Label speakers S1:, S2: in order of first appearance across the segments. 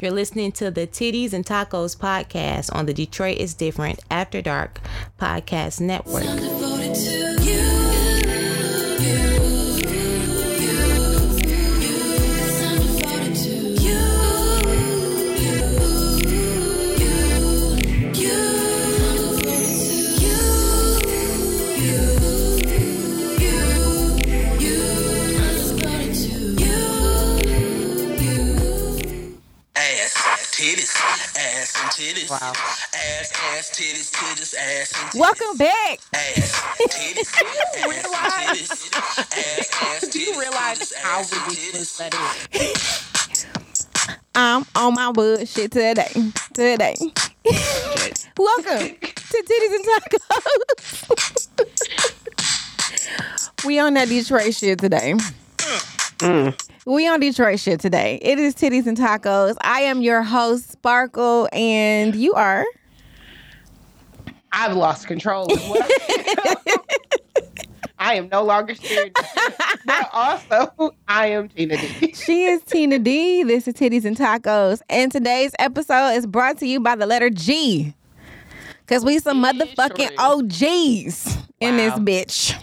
S1: You're listening to the Titties and Tacos podcast on the Detroit is Different After Dark Podcast Network.
S2: Titties.
S3: Wow.
S2: Ass, ass, titties, titties, ass and titties.
S3: Welcome back.
S2: Ass, titties, ass and
S3: realize-
S2: titties. Ass, ass,
S3: Do you realize how ridiculous that is?
S4: I'm on my bullshit today. Today. Welcome to Titties and Tacos. we on that Detroit shit today. Mm. We on Detroit shit today. It is Titties and Tacos. I am your host, Sparkle, and you are.
S3: I've lost control of what I I am no longer serious. but also, I am Tina D.
S4: She is Tina D. This is Titties and Tacos. And today's episode is brought to you by the letter G. Cause we some motherfucking OGs in this bitch.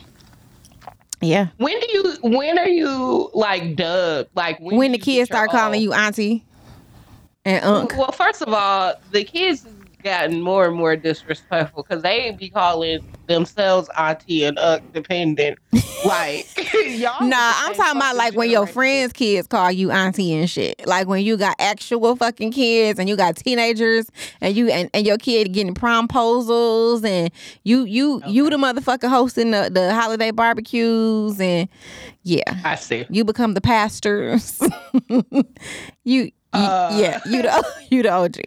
S4: Yeah.
S3: When do you? When are you like dubbed? Like when,
S4: when the kids start calling you auntie and unc.
S3: Well, first of all, the kids gotten more and more disrespectful because they be calling themselves auntie and unc dependent. Like y'all.
S4: Nah, I'm talking about like when your friends' kids call you auntie and shit. Like when you got actual fucking kids and you got teenagers and you and, and your kid getting promposals and you you you the motherfucker hosting the, the holiday barbecues and yeah.
S3: I see.
S4: You become the pastors. you, you
S3: Uh.
S4: yeah, you the you the OG.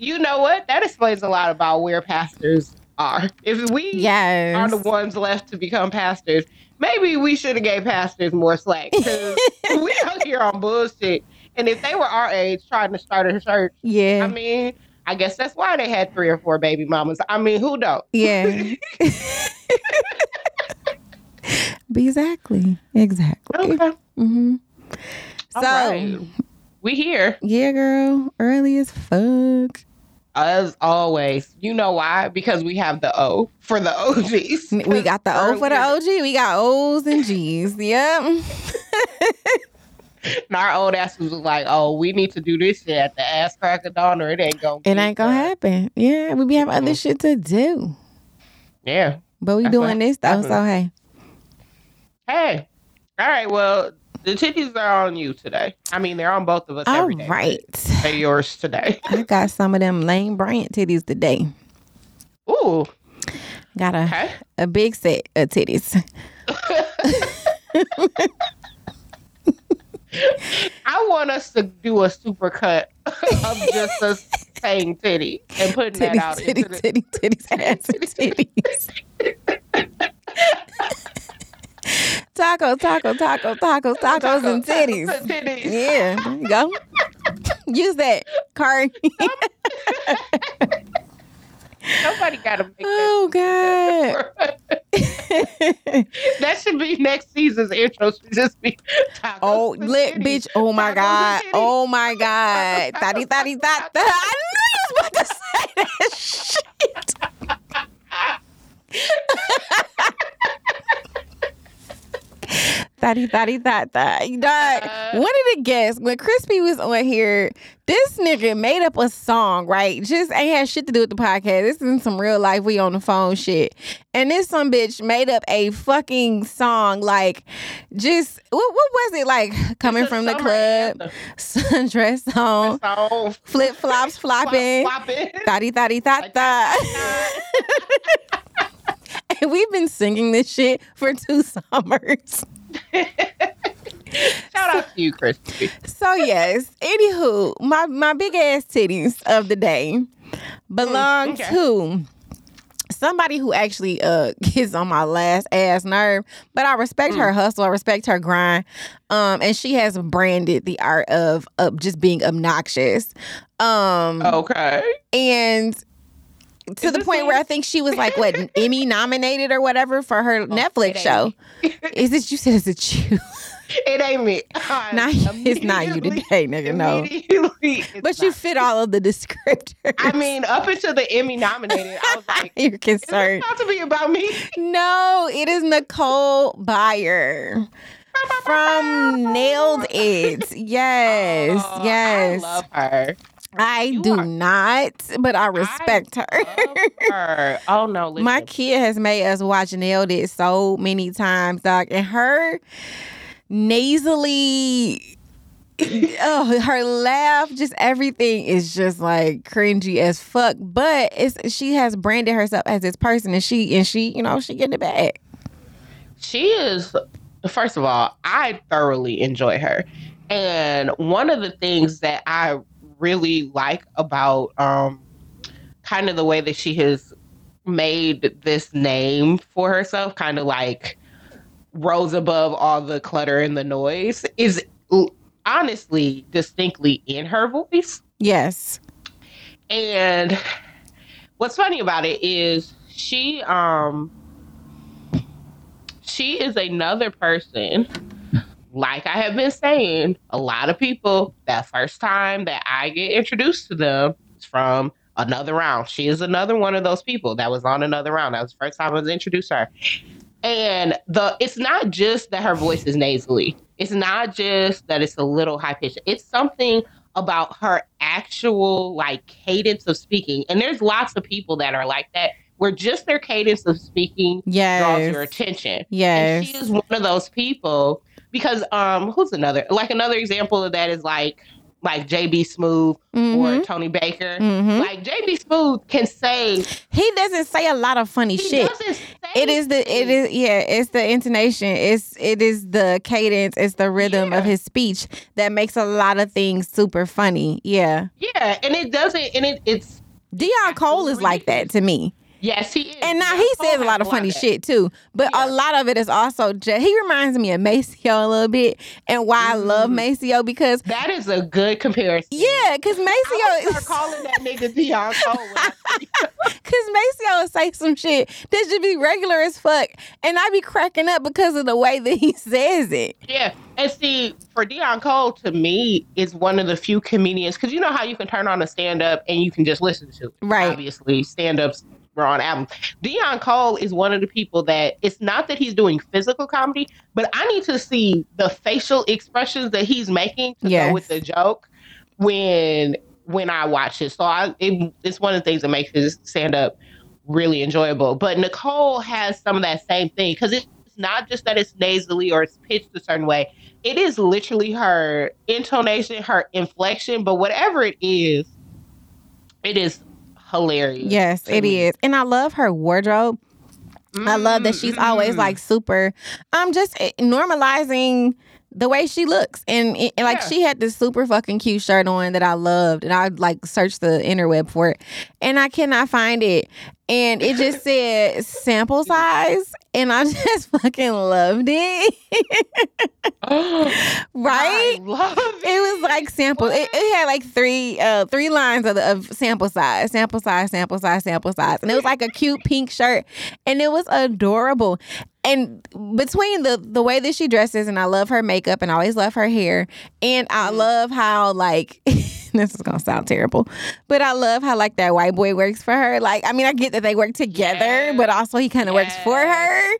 S3: You know what? That explains a lot about where pastors are. If we
S4: Yes.
S3: are the ones left to become pastors, maybe we should have gave pastors more slack because we out here on bullshit. And if they were our age trying to start a church,
S4: Yeah.
S3: I mean, I guess that's why they had three or four baby mamas. I mean, who don't?
S4: Yeah. exactly. Exactly.
S3: Okay.
S4: hmm So,
S3: right. we here
S4: yeah, girl, early as fuck.
S3: As always. You know why? Because we have the O for the OGs.
S4: We got the O for the OG. We got O's and G's. Yep.
S3: And our old asses was like, "Oh, we need to do this shit at the ass crack of dawn, or it ain't gonna.
S4: It ain't gonna
S3: done."
S4: happen. Yeah, we be having other
S3: Mhm.
S4: shit to do.
S3: Yeah.
S4: But we doing this though, so hey.
S3: Hey. All right. Well, the titties are on you today. I mean, they're on both of us
S4: All
S3: every day.
S4: right.
S3: They're yours today.
S4: I got some of them Lane Bryant titties today.
S3: Ooh.
S4: Got a,
S3: Okay.
S4: a big set of titties.
S3: I want us to do a super cut of just us saying titty and putting that
S4: Titty,
S3: out
S4: titty,
S3: into the
S4: titty, titties, and titties. Taco, taco, taco, tacos, tacos, and titties.
S3: titties.
S4: Yeah, there you go. Use that card.
S3: Nobody got to make that.
S4: oh God.
S3: that should be next season's intro. Should just be tacos
S4: Oh, lit bitch. Oh my
S3: Tacos
S4: God. Oh my God. Thotty, thotty, thot, thot. I knew you was about to say that shit. Thotty, thotty, thot, thot.
S3: Uh.
S4: one of the guests, when Crispy was on here, this nigga made up a song, right? Just ain't had shit to do with the podcast. This is some real life, we on the phone shit. And this some bitch made up a fucking song, like, just, what, what was it like coming from the club,
S3: anthem.
S4: sundress on, flip flops flopping,
S3: flopping.
S4: thotty, thotty, thot, thot. And we've been singing this shit for two summers.
S3: Shout out to you, Christy.
S4: So yes, anywho, my my big ass titties of the day belong
S3: okay.
S4: to somebody who actually uh gets on my last ass nerve, but I respect her hustle, I respect her grind. Um and she has branded the art of of just being obnoxious. Um
S3: Okay.
S4: and to
S3: Is
S4: the point
S3: me?
S4: where I think she was like what Emmy nominated or whatever for her oh,
S3: Netflix
S4: show. Is it you said is it you?
S3: It ain't me.
S4: Nah, it's not you today, nigga. No. But you
S3: not.
S4: fit all of the descriptors.
S3: I mean, up until the Emmy nominated, I was like,
S4: you're concerned.
S3: about to be about me?
S4: No, it is Nicole Byer from Nailed It. Yes,
S3: Oh,
S4: yes.
S3: I love her.
S4: I
S3: You
S4: do
S3: are-
S4: not, but I respect her.
S3: Her. Oh no, listen.
S4: My kid has made us watch Nailed It so many times, dog, and her nasally. oh, her laugh, just everything is just like cringy as fuck. But it's she has branded herself as this person, and she and she, you know, she getting it back.
S3: she is first of all i thoroughly enjoy her and one of the things that i really like about um kind of the way that she has made this name for herself kind of like rose above all the clutter and the noise is honestly distinctly in her voice
S4: Yes.
S3: and what's funny about it is she um she is another person like I have been saying, a lot of people that first time that I get introduced to them is from another round. She is another one of those people that was on another round. That was the first time I was introduced to her. And the it's not just that her voice is nasally. It's not just that it's a little high pitched. It's something about her actual like cadence of speaking. And there's lots of people that are like that, where just their cadence of speaking draws
S4: Yes.
S3: your attention. And
S4: Yes.
S3: she is one of those people because um who's another like another example of that is like like JB Smoove or
S4: Mhm.
S3: Tony Baker.
S4: Mhm.
S3: Like JB Smoove can say
S4: He doesn't say a lot of funny
S3: he
S4: shit.
S3: doesn't say
S4: It is the it is yeah, it's the intonation. It's it is the cadence, it's the rhythm of his speech that makes a lot of things super funny. Yeah.
S3: Yeah, and it doesn't and it it's
S4: Deon Cole is like that to me.
S3: Yes he is.
S4: And now he says a lot of funny shit too. But
S3: Yeah.
S4: a lot of it is also just, he reminds me of Maceo a little bit. And why I love
S3: Mhm.
S4: Maceo because
S3: That is a good comparison.
S4: yeah, because Maceo
S3: is calling that nigga Deon Cole. when I.
S4: Cause Maceo will say some shit that should be regular as fuck, and I be cracking up because of the way that he says it.
S3: Yeah, and see, for Deon Cole, to me, is one of the few comedians because you know how you can turn on a stand up and you can just listen to it.
S4: Right.
S3: Obviously, stand ups were on albums. Deon Cole is one of the people that it's not that he's doing physical comedy, but I need to see the facial expressions that he's making to
S4: Yes.
S3: go with the joke when when I watch it. So I, it, it's one of the things that makes his stand up really enjoyable. But Nicole has some of that same thing because it's not just that it's nasally or it's pitched a certain way. It is literally her intonation, her inflection, but whatever it is, it is hilarious.
S4: Yes, it
S3: me.
S4: is, and I love her wardrobe. I love that she's always
S3: Mm.
S4: like super. I'm just eh, normalizing the way she looks, and, and, like
S3: Yeah.
S4: she had this super fucking cute shirt on that I loved, and I like searched the interweb for it, and I cannot find it, and it just said sample size, and I just fucking loved it. right?
S3: I love it.
S4: It was like sample. It, it had like three uh three lines of, the, of sample size, sample size, sample size, sample size, and it was like a cute pink shirt, and it was adorable. And between the the way that she dresses, and I love her makeup, and I always love her hair, and I
S3: Mm.
S4: love how like this is gonna sound terrible, but I love how like that white boy works for her. Like I mean, I get that they work together,
S3: Yes.
S4: but also he kind of works for her.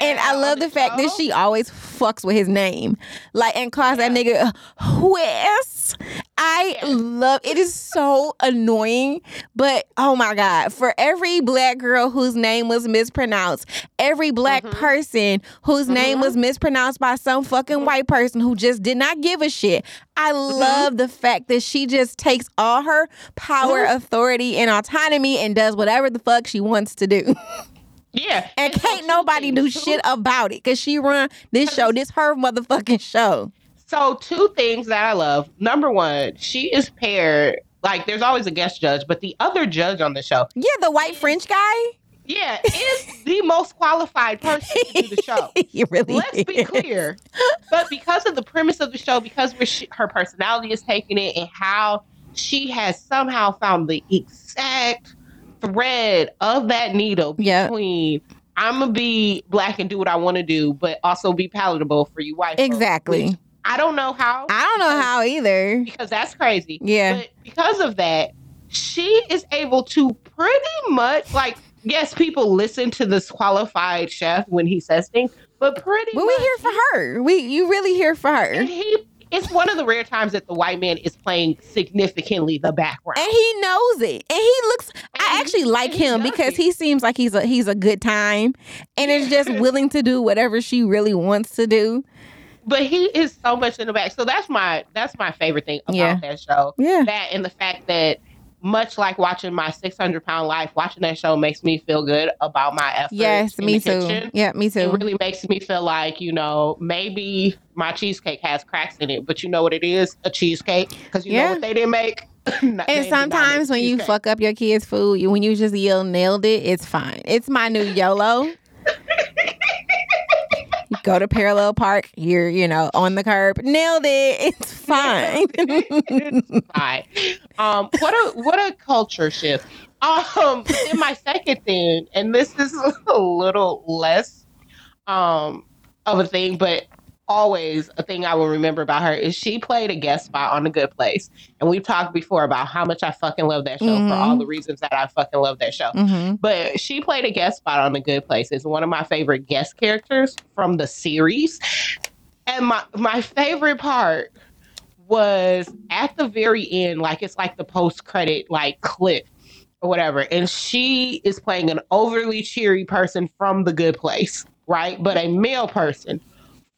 S4: And I love
S3: on
S4: the fact that she always fucks with his name, like and calls that nigga uh, Wes. I love it. Is so annoying, but oh my god! For every black girl whose name was mispronounced, every black
S3: Mhm.
S4: person whose name
S3: Mhm.
S4: was mispronounced by some fucking white person who just did not give a shit. I
S3: Mm-hmm.
S4: love the fact that she just takes all her power,
S3: Mhm.
S4: authority, and autonomy and does whatever the fuck she wants to do.
S3: Yeah.
S4: And
S3: so
S4: can't nobody do shit about it because she run this show. This her motherfucking show.
S3: So two things that I love. Number one, she is paired. Like there's always a guest judge, but the other judge on the show,
S4: Yeah, the white French guy.
S3: yeah, is the most qualified person to do the show.
S4: he really.
S3: Let's be
S4: is.
S3: clear. But because of the premise of the show, because she, her personality is taking it, and how she has somehow found the exact thread of that needle
S4: Yep.
S3: between I'm gonna be black and do what I want to do, but also be palatable for you white. folks,
S4: Exactly.
S3: which I don't know how.
S4: I don't know how either.
S3: because that's crazy.
S4: Yeah.
S3: But because of that, she is able to pretty much like yes, people listen to this qualified chef when he says things, but pretty
S4: But we
S3: much
S4: here for her. We you really here for her.
S3: and he it's one of the rare times that the white man is playing significantly the background.
S4: And he knows it. And he looks I actually
S3: he-
S4: like
S3: and he
S4: him because
S3: it.
S4: he seems like he's a he's a good time and is just willing to do whatever she really wants to do.
S3: But he is so much in the back. So that's my that's my favorite thing about
S4: Yeah.
S3: that show.
S4: Yeah.
S3: That and the fact that much like watching my 600 pound life, watching that show makes me feel good about my efforts.
S4: Yes, me too.
S3: kitchen.
S4: Yeah, me too.
S3: It really makes me feel like, you know, maybe my cheesecake has cracks in it, but you know what it is? A cheesecake. Because you
S4: Yeah.
S3: know what they didn't make?
S4: And sometimes when you fuck up your kids' food, you, when you just yell nailed it, it's fine. It's my new YOLO. Go to Parallel Park, you're, you know, on the curb, nailed it. It's fine.
S3: it's fine. Um, what a what a culture shift. Um, then my second thing, and this is a little less um of a thing, but always a thing I will remember about her is she played a guest spot on The Good Place, and we've talked before about how much I fucking love that show
S4: Mhm.
S3: for all the reasons that I fucking love that show.
S4: hmm
S3: But she played a guest spot on The Good Place. It's one of my favorite guest characters from the series. And my, my favorite part was at the very end, like it's like the post credit like clip or whatever. And she is playing an overly cheery person from The Good Place, right? But a male person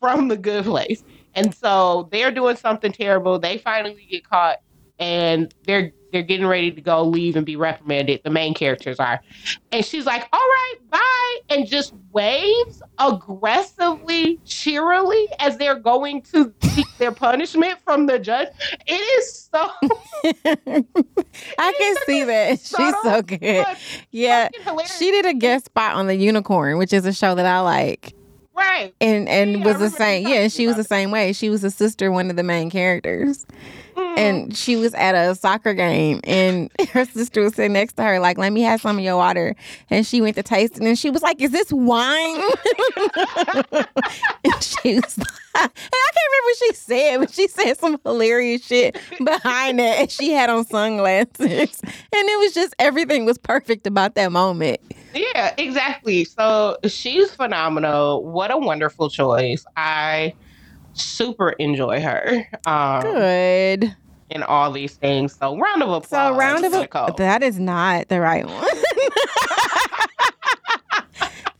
S3: from The Good Place. And so they're doing something terrible. They finally get caught and they're they're getting ready to go leave and be reprimanded. The main characters are. And she's like, all right, bye. And just waves aggressively, cheerily as they're going to seek their punishment from the judge. It is so
S4: I can see that. She's so good. Yeah. She did a guest spot on The Unicorn, which is a show that I like.
S3: Right.
S4: And and
S3: Yeah,
S4: was the same. Yeah, she was the same way. She was a sister, one of the main characters. And she was at a soccer game and her sister was sitting next to her like let me have some of your water and she went to taste it and she was like is this wine and she was like and i can't remember what she said but she said some hilarious shit behind that and she had on sunglasses and it was just everything was perfect about that moment
S3: Yeah, exactly. So she's phenomenal. What a wonderful choice. I super enjoy her. Um,
S4: good
S3: in all these things. So round of applause.
S4: so round of applause that is not the right one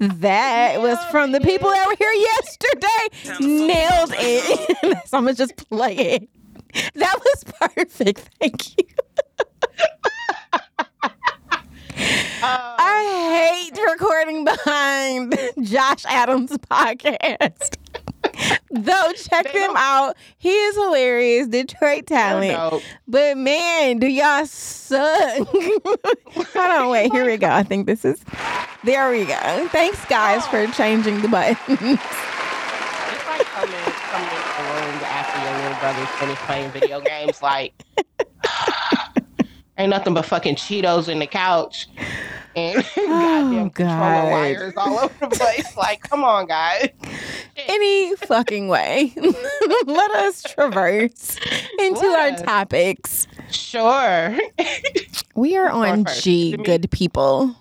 S4: That was from the people that were here yesterday. Nailed it. so I'm gonna just play it. That was perfect. Thank you.
S3: Uh,
S4: I hate recording behind Josh Adams' podcast. Though check
S3: They
S4: them out. He is hilarious. Detroit talent. But man, do y'all suck. Hold on, wait, here we go. I think this is there we go. Thanks guys for oh. changing the buttons.
S3: It's like coming, coming into the room after your little brother's finished playing video games. Like, ain't nothing but fucking Cheetos in the couch and goddamn controller
S4: Oh, God.
S3: wires all over the place. Like, come on, guys.
S4: Any fucking way. Let us traverse into our
S3: us.
S4: topics.
S3: Sure.
S4: We are on. G, good people.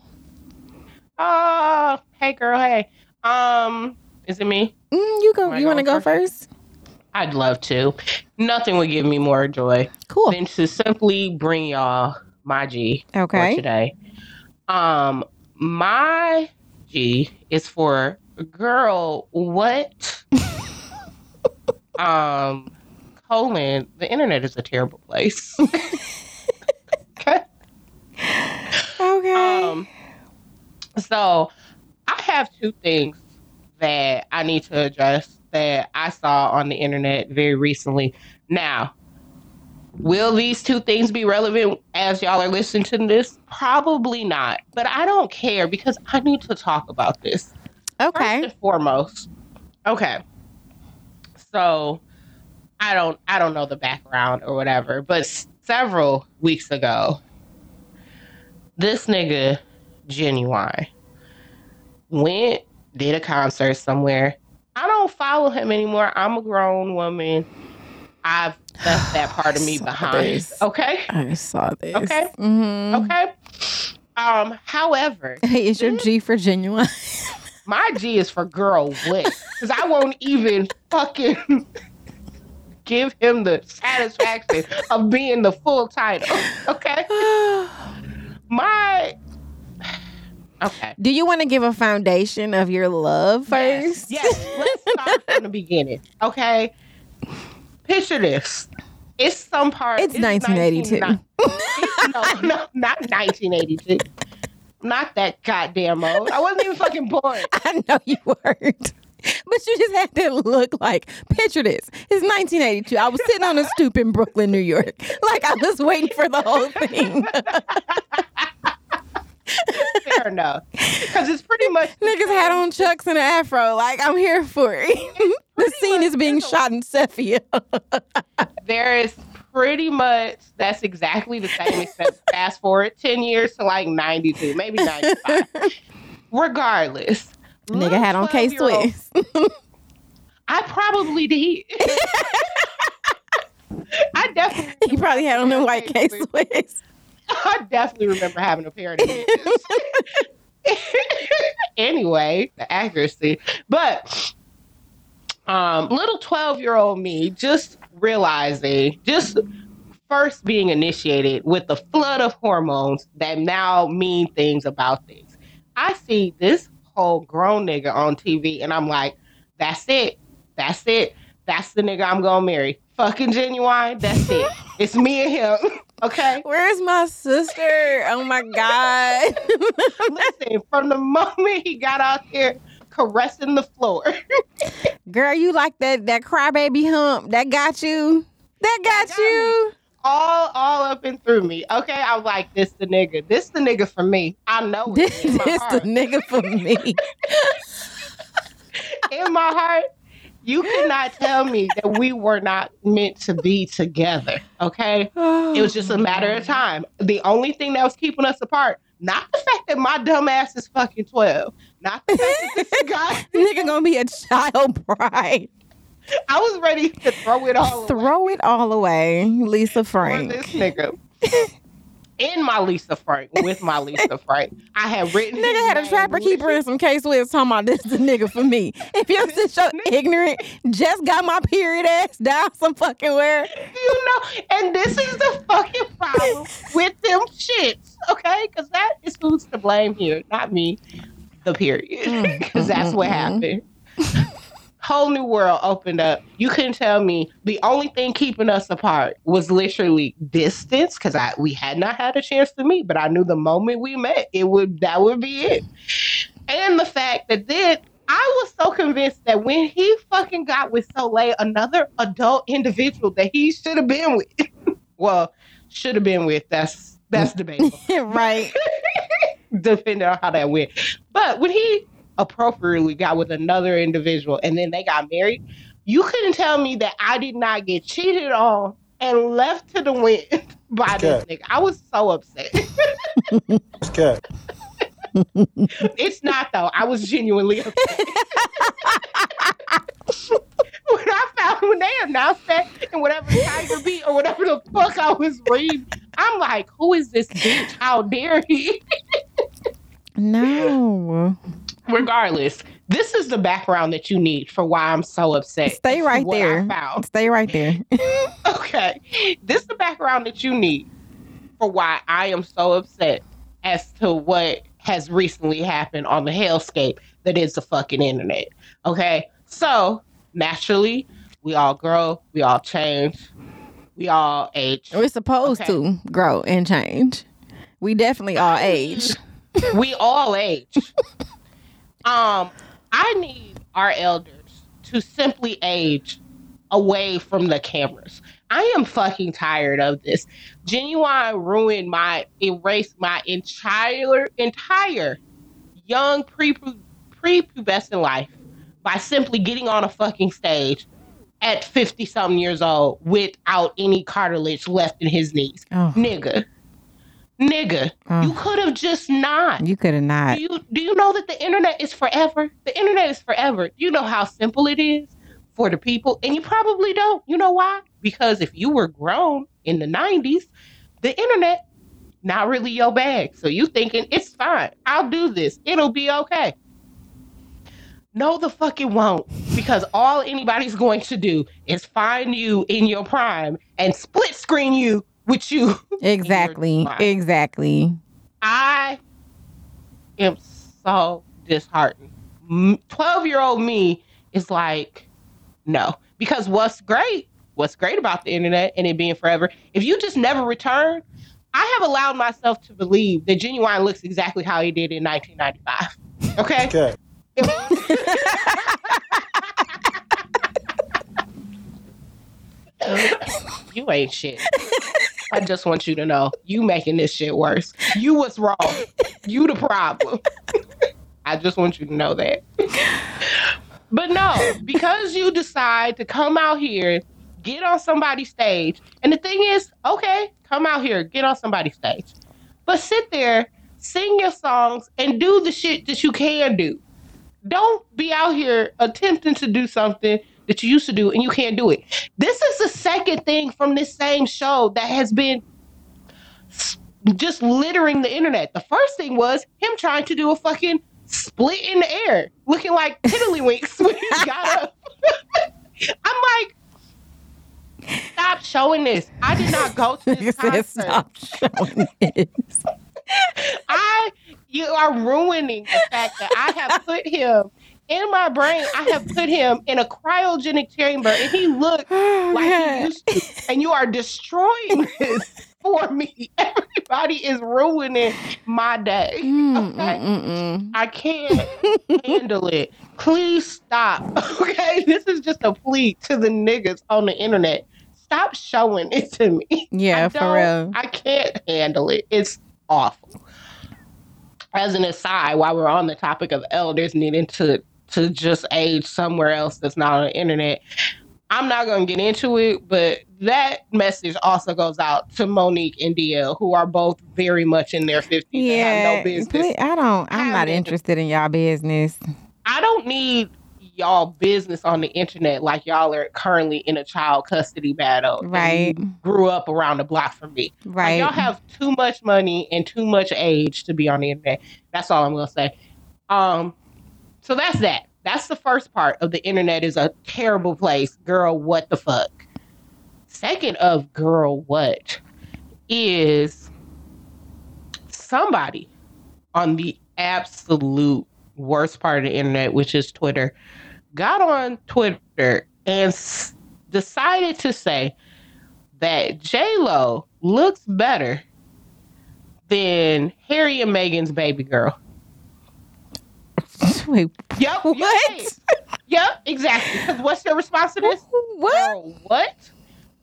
S3: Oh, hey, girl. Hey. Um, is it me?
S4: Mm, you go.
S3: Am I
S4: You want to
S3: going
S4: go first?
S3: I'd love to. Nothing would give me more joy
S4: Cool.
S3: than to simply bring y'all my G for
S4: Okay.
S3: today. Um, my G is for girl. What? um, colon. The internet is a terrible place. okay.
S4: Okay.
S3: Um, so I have two things that I need to address that I saw on the internet very recently. Now, will these two things be relevant as y'all are listening to this? Probably not, but I don't care because I need to talk about this. First
S4: okay.
S3: and foremost, okay. So, I don't, I don't know the background or whatever, but several weeks ago, this nigga, Ginuwine, went, did a concert somewhere. I don't follow him anymore. I'm a grown woman. I've left that part of me behind.
S4: this.
S3: Okay.
S4: I saw this.
S3: Okay.
S4: hmm
S3: Okay. Um, however,
S4: Hey, is your G for Ginuwine?
S3: my G is for girl what? Because I won't even fucking give him the satisfaction of being the full title. Okay. My Okay.
S4: Do you want to give a foundation of your love
S3: Yes,
S4: first?
S3: Yes. Let's start from the beginning. Okay. Picture this. It's some part.
S4: It's 1982.
S3: 19 it's- no, no, not 1982. Not that goddamn old. I wasn't even fucking born.
S4: I know you weren't. But you just had to look like, picture this. It's 1982. I was sitting on a stoop in Brooklyn, New York. Like I was waiting for the whole thing.
S3: Fair enough. Because it's pretty much
S4: Niggas had on chucks and an afro. Like I'm here for it. the scene is being shot in sepia.
S3: there is pretty much that's exactly the same except fast forward 10 years to like 92 maybe 95 regardless
S4: Nigga had on K Swiss.
S3: i probably did i definitely
S4: he probably had on the white K Swiss.
S3: I definitely remember having a these anyway the accuracy. But um little 12 year old me just realizing just first being initiated with the flood of hormones that now mean things about things. I see this whole grown nigga on tv and i'm like that's it. That's it. That's the nigga i'm gonna marry. Fucking Ginuwine. That's it. It's me and him okay
S4: Where's my sister? Oh my God.
S3: Listen, from the moment he got out there caressing the floor,
S4: Girl, you like that that crybaby hump? That got you? That got,
S3: got
S4: you?
S3: all all up and through me. Okay, I was like, this the nigga. This the nigga for me. I know it
S4: This
S3: in
S4: is the nigga for me.
S3: in my heart, you cannot tell me that we were not meant to be together. Okay, oh, it was just a matter of time. The only thing that was keeping us apart, not the fact that my dumb ass is fucking twelve, not the fact that this guy.
S4: nigga gonna be a child bride.
S3: I was ready to throw it all away.
S4: Throw it all away, Lisa
S3: for
S4: Frank.
S3: this nigga. In my Lisa Frank, with my Lisa Frank, I had written.
S4: Nigga had a trapper keeper and some K Swiss talking about this is the nigga for me. If you're such so ignorant, just got my period ass down some fucking where.
S3: You know, and this is the fucking problem with them shits, okay? Because that is who's to blame here, not me. The period, mm, because that's mm, what mm, happened. Whole new world opened up. You couldn't tell me the only thing keeping us apart was literally distance, because I we had not had a chance to meet, but I knew the moment we met, it would that would be it. And the fact that then I was so convinced that when he fucking got with Solé, another adult individual that he should have been with, well, should have been with, that's that's debatable,
S4: right.
S3: depending on how that went. But when he appropriately got with another individual and then they got married, you couldn't tell me that I did not get cheated on and left to the wind by this nigga. I was so upset.
S5: It's.
S3: It's not though. I was genuinely upset. when I found when they announced that and whatever Tiger beat or whatever the fuck I was reading, I'm like, who is this bitch? How dare he?
S4: No.
S3: Regardless, this is the background that you need for why I'm so upset.
S4: Stay right there. Stay right there.
S3: Okay. This is the background that you need for why I am so upset as to what has recently happened on the hellscape that is the fucking internet. Okay. So naturally, we all grow, we all change, we all age.
S4: We're supposed
S3: Okay.
S4: to grow and change. We definitely all age.
S3: we all age. um, I need our elders to simply age away from the cameras. I am fucking tired of this. Ginuwine ruined my erased my entire entire young pre prepubescent life by simply getting on a fucking stage at 50 something years old without any cartilage left in his knees.
S4: Oh.
S3: Nigga. Nigga,
S4: Oh.
S3: you could have just not.
S4: You could have not.
S3: Do you do you know that the internet is forever? The internet is forever. You know how simple it is for the people, and you probably don't. You know why? Because if you were grown in the '90s, the internet not really your bag. So you thinking it's fine. I'll do this. It'll be okay. No, the fuck it won't. Because all anybody's going to do is find you in your prime and split screen you with you.
S4: Exactly. Exactly.
S3: I am so disheartened. 12 year old me is like, no. Because what's great, what's great about the internet and it being forever, if you just never return, I have allowed myself to believe that Ginuwine looks exactly how he did in 1995. Okay?
S5: Okay.
S3: you ain't shit. I just want you to know you making this shit worse. You was wrong. You the problem. I just want you to know that. But no, because you decide to come out here, get on somebody's stage, and the thing is, okay, come out here, get on somebody's stage. But sit there, sing your songs, and do the shit that you can do. Don't be out here attempting to do something that you used to do and you can't do it. This is the second thing from this same show that has been just littering the internet. The first thing was him trying to do a fucking split in the air, looking like tiddlywinks when he got up. I'm like, stop showing this. I did not go to this
S4: said,
S3: concert.
S4: stop showing this.
S3: I you are ruining the fact that I have put him in my brain. I have put him in a cryogenic chamber, and he looked
S4: Oh,
S3: like he used to. And you are destroying this for me. Everybody is ruining my day.
S4: Mm,
S3: Okay?
S4: mm, mm,
S3: I can't handle it. Please stop. Okay, this is just a plea to the niggas on the internet. Stop showing it to me.
S4: mm. Yeah, for real.
S3: I can't handle it. It's awful. As an aside, while we're on the topic of elders needing to to just age somewhere else that's not on the internet, I'm not going to get into it, but that message also goes out to Monique and DL, who are both very much in their 50s and
S4: Yeah,
S3: have no business.
S4: I don't. I'm not interested in y'all business.
S3: I don't need y'all business on the internet like y'all are currently in a child custody battle.
S4: Right.
S3: Grew up around the block from me. Like,
S4: Right.
S3: y'all have too much money and too much age to be on the internet. That's all I'm gonna say. Um, so that's that. That's the first part of the internet is a terrible place. Girl, what the fuck? Second of girl, what is somebody on the absolute worst part of the internet, which is Twitter, got on Twitter and s- decided to say that J Lo looks better than Harry and Meghan's baby girl.
S4: Wait,
S3: Yep.
S4: what?
S3: Yep. Exactly. Because what's your response to this?
S4: What?
S3: Girl, what?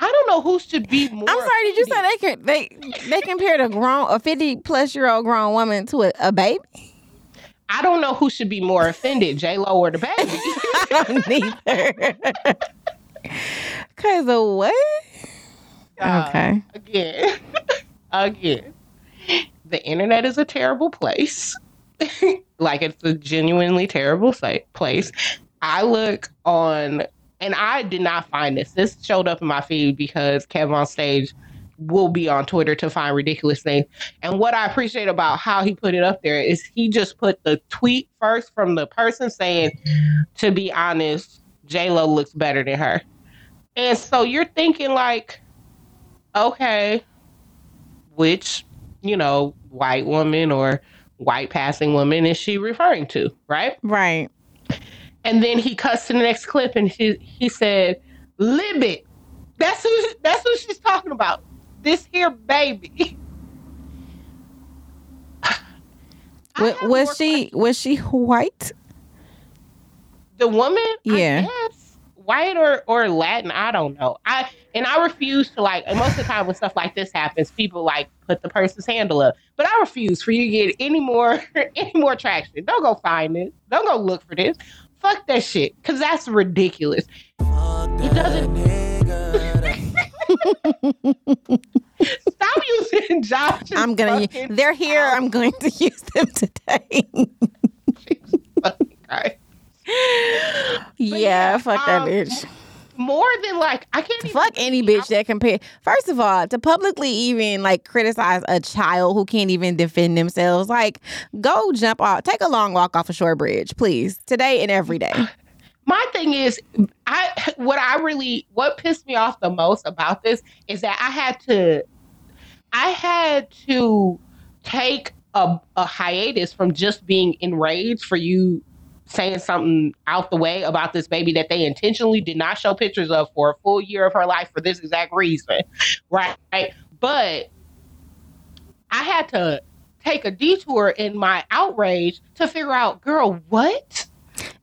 S3: I don't know who should be more.
S4: I'm sorry. Did you say they can they they compared a grown a 50 plus year old grown woman to a, a baby?
S3: I don't know who should be more offended, J Lo or the baby.
S4: I don't neither. Cause of what?
S3: Uh,
S4: Okay.
S3: Again, again, the internet is a terrible place. like it's a genuinely terrible site, place. I look on, and I did not find this. This showed up in my feed because Kev on stage will be on Twitter to find ridiculous things. And what I appreciate about how he put it up there is he just put the tweet first from the person saying, to be honest, J Lo looks better than her. And so you're thinking like, okay, which, you know, white woman or white passing woman is she referring to, right?
S4: Right.
S3: And then he cuts to the next clip and he he said, Libet. That's who that's who she's talking about. This here baby. I
S4: Wa-
S3: have more
S4: was she was she white?
S3: the woman
S4: Yeah.
S3: I guess, white or or latin i don't know. I and i refuse to like and most of the time when stuff like this happens people like put the person's handle up. But i refuse for you to get any more any more traction. Don't go find it don't go look for this. Fuck that shit because that's ridiculous. It doesn't stop using Josh's
S4: I'm gonna.
S3: fucking
S4: They're here. I'm going to use them today. yeah,
S3: yeah,
S4: fuck that
S3: um,
S4: bitch.
S3: More than like I can't even
S4: Fuck any bitch that compare. First of all, to publicly even like criticize a child who can't even defend themselves, like go jump off, take a long walk off a short bridge, please, today and every day.
S3: my thing is i what i really what pissed me off the most about this is that i had to i had to take a, a hiatus from just being enraged for you saying something out the way about this baby that they intentionally did not show pictures of for a full year of her life for this exact reason right right? but i had to take a detour in my outrage to figure out girl what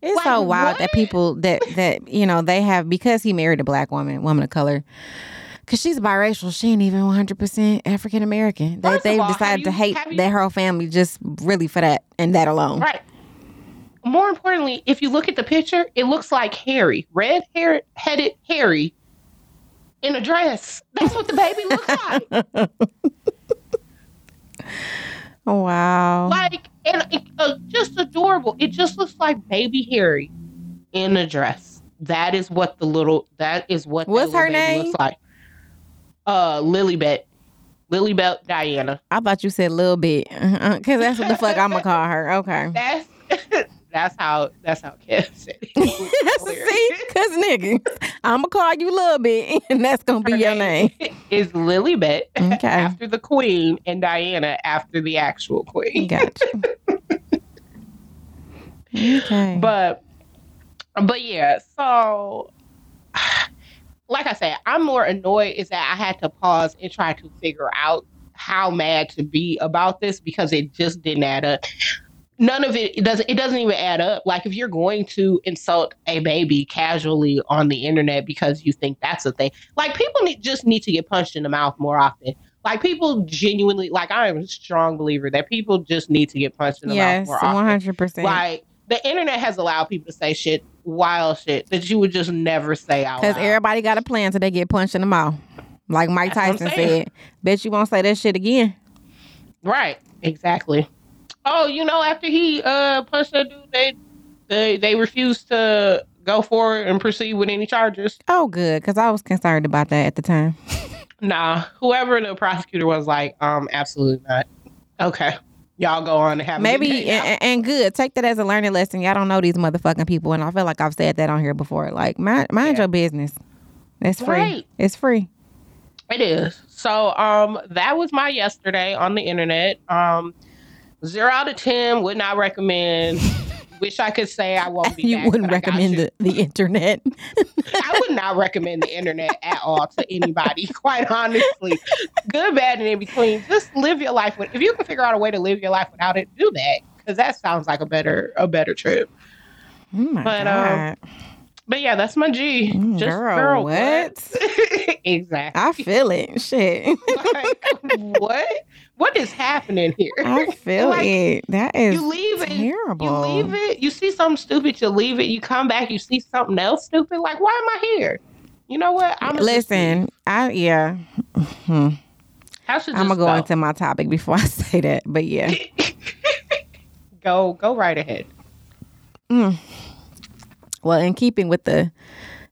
S4: It's
S3: Like,
S4: so wild that people that that you know they have because he married a black woman, woman of color. Cause she's biracial, she ain't even one hundred percent African American. They they've
S3: all,
S4: decided to hate
S3: you-
S4: their whole family just really for that and that alone.
S3: Right. More importantly, if you look at the picture, it looks like Harry, red hair headed Harry in a dress. That's what the baby looks like.
S4: Wow.
S3: like, and it, uh, just adorable. It just looks like baby Harry in a dress. That is what the little. That is what.
S4: What's her
S3: baby
S4: name?
S3: Looks like. Uh, Lilibet, Lilibet Diana.
S4: I thought you said little bit, because that's what the fuck I'm gonna call her. Okay.
S3: That's that's how that's how Kev said it. It was.
S4: See, cause nigga, I'm gonna call you little bit, and that's gonna be
S3: Her
S4: your name.
S3: is Lilibet
S4: Okay.
S3: after the queen and Diana after the actual queen.
S4: Gotcha. okay.
S3: But but yeah, so like I said, I'm more annoyed is that I had to pause and try to figure out how mad to be about this because it just didn't add up. None of it, it doesn't it doesn't even add up. Like if you're going to insult a baby casually on the internet because you think that's a thing, like people need, just need to get punched in the mouth more often. Like people genuinely, like I am a strong believer that people just need to get punched in the
S4: yes,
S3: mouth more often
S4: one hundred percent.
S3: like the internet has allowed people to say shit, wild shit that you would just never say out
S4: Because everybody got a plan till they get punched in the mouth. Like Mike Tyson said. Bet you won't say that shit again.
S3: right, exactly. Oh, you know, after he uh punched that dude, they they they refused to go forward and proceed with any charges.
S4: Oh, good. Because I was concerned about that at the time.
S3: Nah, whoever the prosecutor was like, um, absolutely not. Okay, y'all go on and have a good
S4: Maybe, and, and good. Take that as a learning lesson. Y'all don't know these motherfucking people. And I feel like I've said that on here before. Like, mind, mind
S3: Yeah.
S4: your business. It's free.
S3: Right.
S4: It's free.
S3: It is. So um that was my yesterday on the internet. Um zero out of ten would not recommend. Wish I could say I won't be
S4: You
S3: back,
S4: wouldn't
S3: but I got
S4: recommend
S3: you.
S4: the, the internet.
S3: I would not recommend the internet at all to anybody, quite honestly. Good, bad, and in between. Just live your life with if you can figure out a way to live your life without it, do that. Because that sounds like a better a better trip.
S4: Oh my
S3: But,
S4: God.
S3: um, But yeah, that's my G.
S4: Mm,
S3: Just
S4: girl,
S3: girl,
S4: what?
S3: exactly.
S4: I feel it. Shit.
S3: like, what? What is happening here?
S4: I feel
S3: Like,
S4: it. That is
S3: You leave it.
S4: terrible.
S3: You leave it. You see something stupid. You leave it. You come back. You see something else stupid. Like, why am I here? You know what? I'm
S4: Listen, I yeah. Hmm. I'm gonna go into my topic before I say that. But yeah.
S3: go go right ahead.
S4: Well, in keeping with the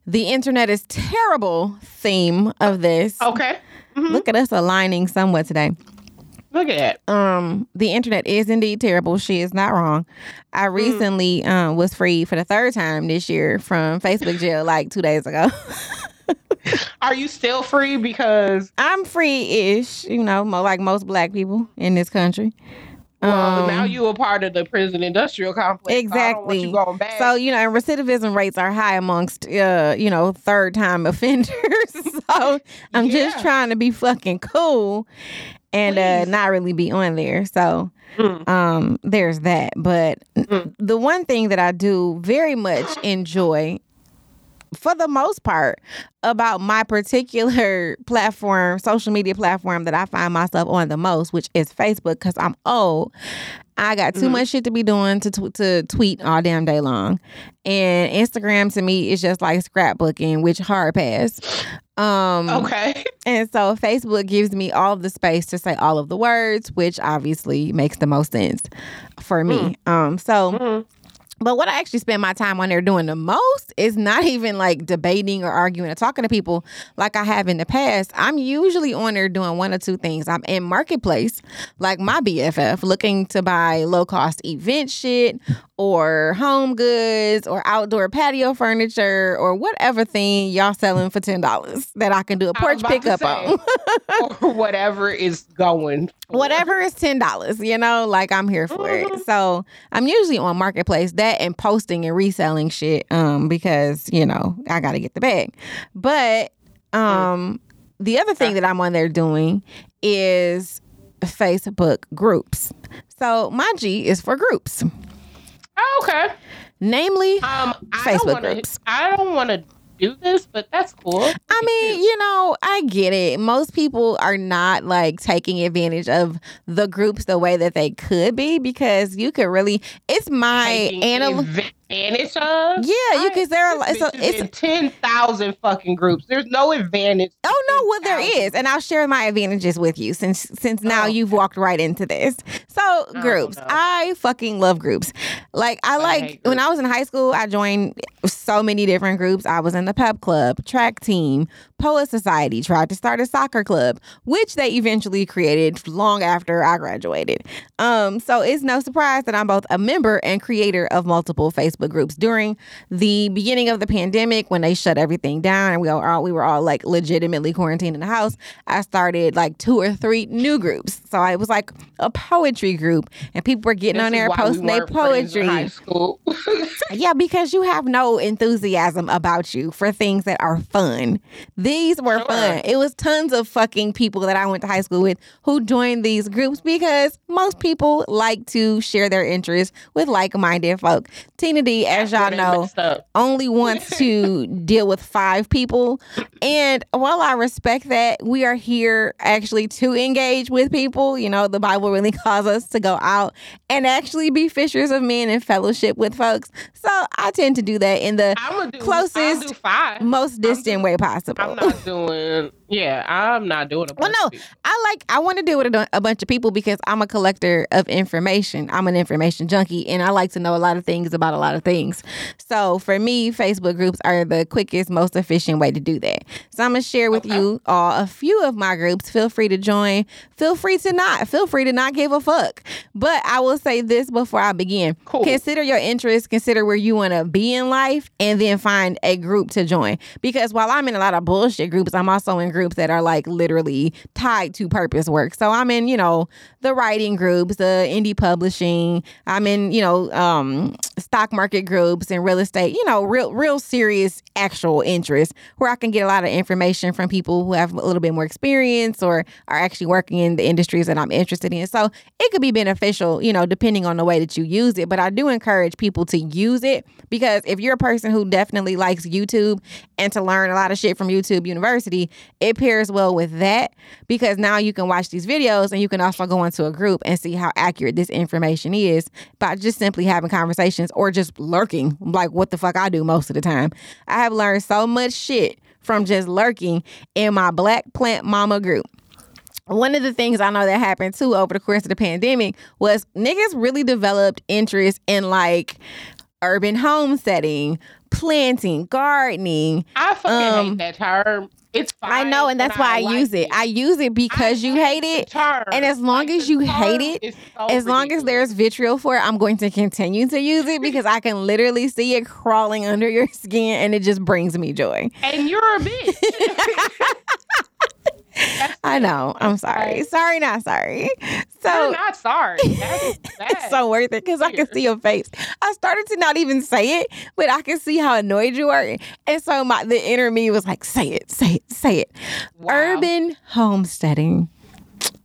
S4: the internet is terrible theme of this,
S3: Okay. Mhm.
S4: look at us aligning somewhat today.
S3: Look at that.
S4: Um, the internet is indeed terrible. She is not wrong. I
S3: Mm.
S4: recently um was freed for the third time this year from Facebook jail like two days ago.
S3: Are you still free? Because
S4: I'm free-ish, you know, like most black people in this country.
S3: Well,
S4: Um,
S3: now you a part of the prison industrial complex. so I don't want
S4: Exactly.
S3: you going back.
S4: So, you know, and recidivism rates are high amongst, uh, you know, third time offenders. so I'm just trying to be fucking cool and uh, not really be on there. So
S3: Mm.
S4: um, there's that. But
S3: Mm.
S4: the one thing that I do very much enjoy for the most part, about my particular platform, social media platform that I find myself on the most, which is Facebook, because I'm old. I got too much shit to be doing to to tweet all damn day long, and Instagram to me is just like scrapbooking, which hard pass. Um,
S3: Okay.
S4: and so Facebook gives me all of the space to say all of the words, which obviously makes the most sense for me. Um, so.
S3: Mhm.
S4: But what I actually spend my time on there doing the most is not even like debating or arguing or talking to people like I have in the past. I'm usually on there doing one or two things. I'm in marketplace, like my BFF, looking to buy low cost event shit or home goods or outdoor patio furniture or whatever thing y'all selling for ten dollars that I can do a porch pickup
S3: say.
S4: on.
S3: or whatever is going.
S4: Whatever is ten dollars, you know, like I'm here for it. So I'm usually on marketplace that and posting and reselling shit, um, because you know I got to get the bag. But um, the other thing that I'm on there doing is Facebook groups. So my G is for groups,
S3: Oh, okay.
S4: namely.
S3: Um, I
S4: Facebook
S3: don't wanna,
S4: groups.
S3: I don't want to do this, but that's cool.
S4: I mean, you know, I get it. Most people are not like taking advantage of the groups the way that they could be because you could really. It's my anal.
S3: Advantage of.
S4: Yeah, you because there are. It's, a, it's
S3: ten thousand fucking groups. There's no advantage.
S4: Oh no, well there
S3: 10,000.
S4: is, and I'll share my advantages with you since since now
S3: Oh,
S4: you've walked right into this. So oh, groups,
S3: no.
S4: I fucking love groups. Like I like
S3: hate
S4: when I was in high school, I joined so many different groups. I was in the pep club, track team, poet society. Tried to start a soccer club, which they eventually created long after I graduated. Um, so it's no surprise that I'm both a member and creator of multiple Facebook groups. During the beginning of the pandemic, when they shut everything down and we were all we were all like legitimately quarantined in the house, I started like two or three new groups. So I was like a poetry group, and people were getting
S3: This
S4: on there
S3: why we
S4: posting their
S3: in High
S4: poetry.
S3: school.
S4: Yeah, because you have no enthusiasm about you for things that are fun. These were
S3: Sure.
S4: fun. It was tons of fucking people that I went to high school with who joined these groups because most people like to share their interests with like-minded folk. Tina D, as y'all know, only wants to deal with five people. And while I respect that, we are here actually to engage with people. You know, the Bible really calls us to go out and actually be fishers of men and fellowship with folks. So I tend to do that in the
S3: do
S4: closest,
S3: do
S4: most distant way possible.
S3: I'm not doing. Yeah, I'm not doing a.
S4: Well, no. I like I want to deal with a, a bunch of people because I'm a collector of information. I'm an information junkie, and I like to know a lot of things about a lot of things. So for me, Facebook groups are the quickest, most efficient way to do that. So I'm gonna share with you all a few of my groups. Feel free to join. Feel free to not. Feel free to not give a fuck. But I will say this before I begin.
S3: Cool.
S4: Consider your interests. Consider where you want to be in life, and then find a group to join. Because while I'm in a lot of bullshit groups, I'm also in groups that are like literally tied to purpose work. So I'm in, you know, the writing groups, the indie publishing. I'm in, you know, um, stock market groups and real estate. You know, real, real serious actual interest where I can get a lot of information from people who have a little bit more experience or are actually working in the industries that I'm interested in. So it could be beneficial, you know, depending on the way that you use it. But I do encourage people to use it because if you're a person who definitely likes YouTube and to learn a lot of shit from YouTube University, it pairs well with that because now you can watch these videos and you can also go into a group and see how accurate this information is by just simply having conversations or just lurking, like what the fuck I do most of the time. I have learned so much shit from just lurking in my Black Plant Mama group. One of the things I know that happened too over the course of the pandemic was niggas really developed interest in like urban home setting, planting, gardening.
S3: I fucking
S4: Um,
S3: hate that term. It's fine.
S4: I know, and that's why I,
S3: like
S4: use it. I use it because
S3: I
S4: you
S3: hate
S4: it.
S3: term.
S4: And as long
S3: Like,
S4: as you hate it,
S3: so
S4: As long as there's vitriol for it, I'm going to continue to use it because I can literally see it crawling under your skin and it just brings me joy.
S3: and you're a bitch.
S4: I know. I'm sorry. Sorry, not sorry. So
S3: not sorry. That's
S4: it's so worth it because I can see your face. I started to not even say it, but I can see how annoyed you are. And so my the inner me was like, say it, say it, say it.
S3: Wow.
S4: Urban homesteading.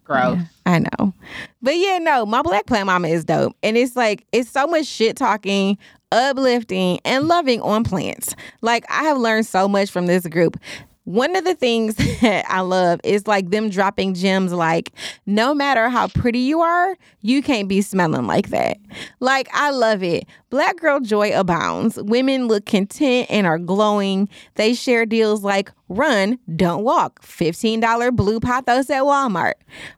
S3: Gross.
S4: I know. But yeah, no, my black plant mama is dope. And it's like, it's so much shit talking, uplifting, and loving on plants. Like, I have learned so much from this group. One of the things that I love is like them dropping gems like, no matter how pretty you are, you can't be smelling like that. Like, I love it. Black girl joy abounds. Women look content and are glowing. They share deals like run, don't walk, $15 blue pothos at Walmart.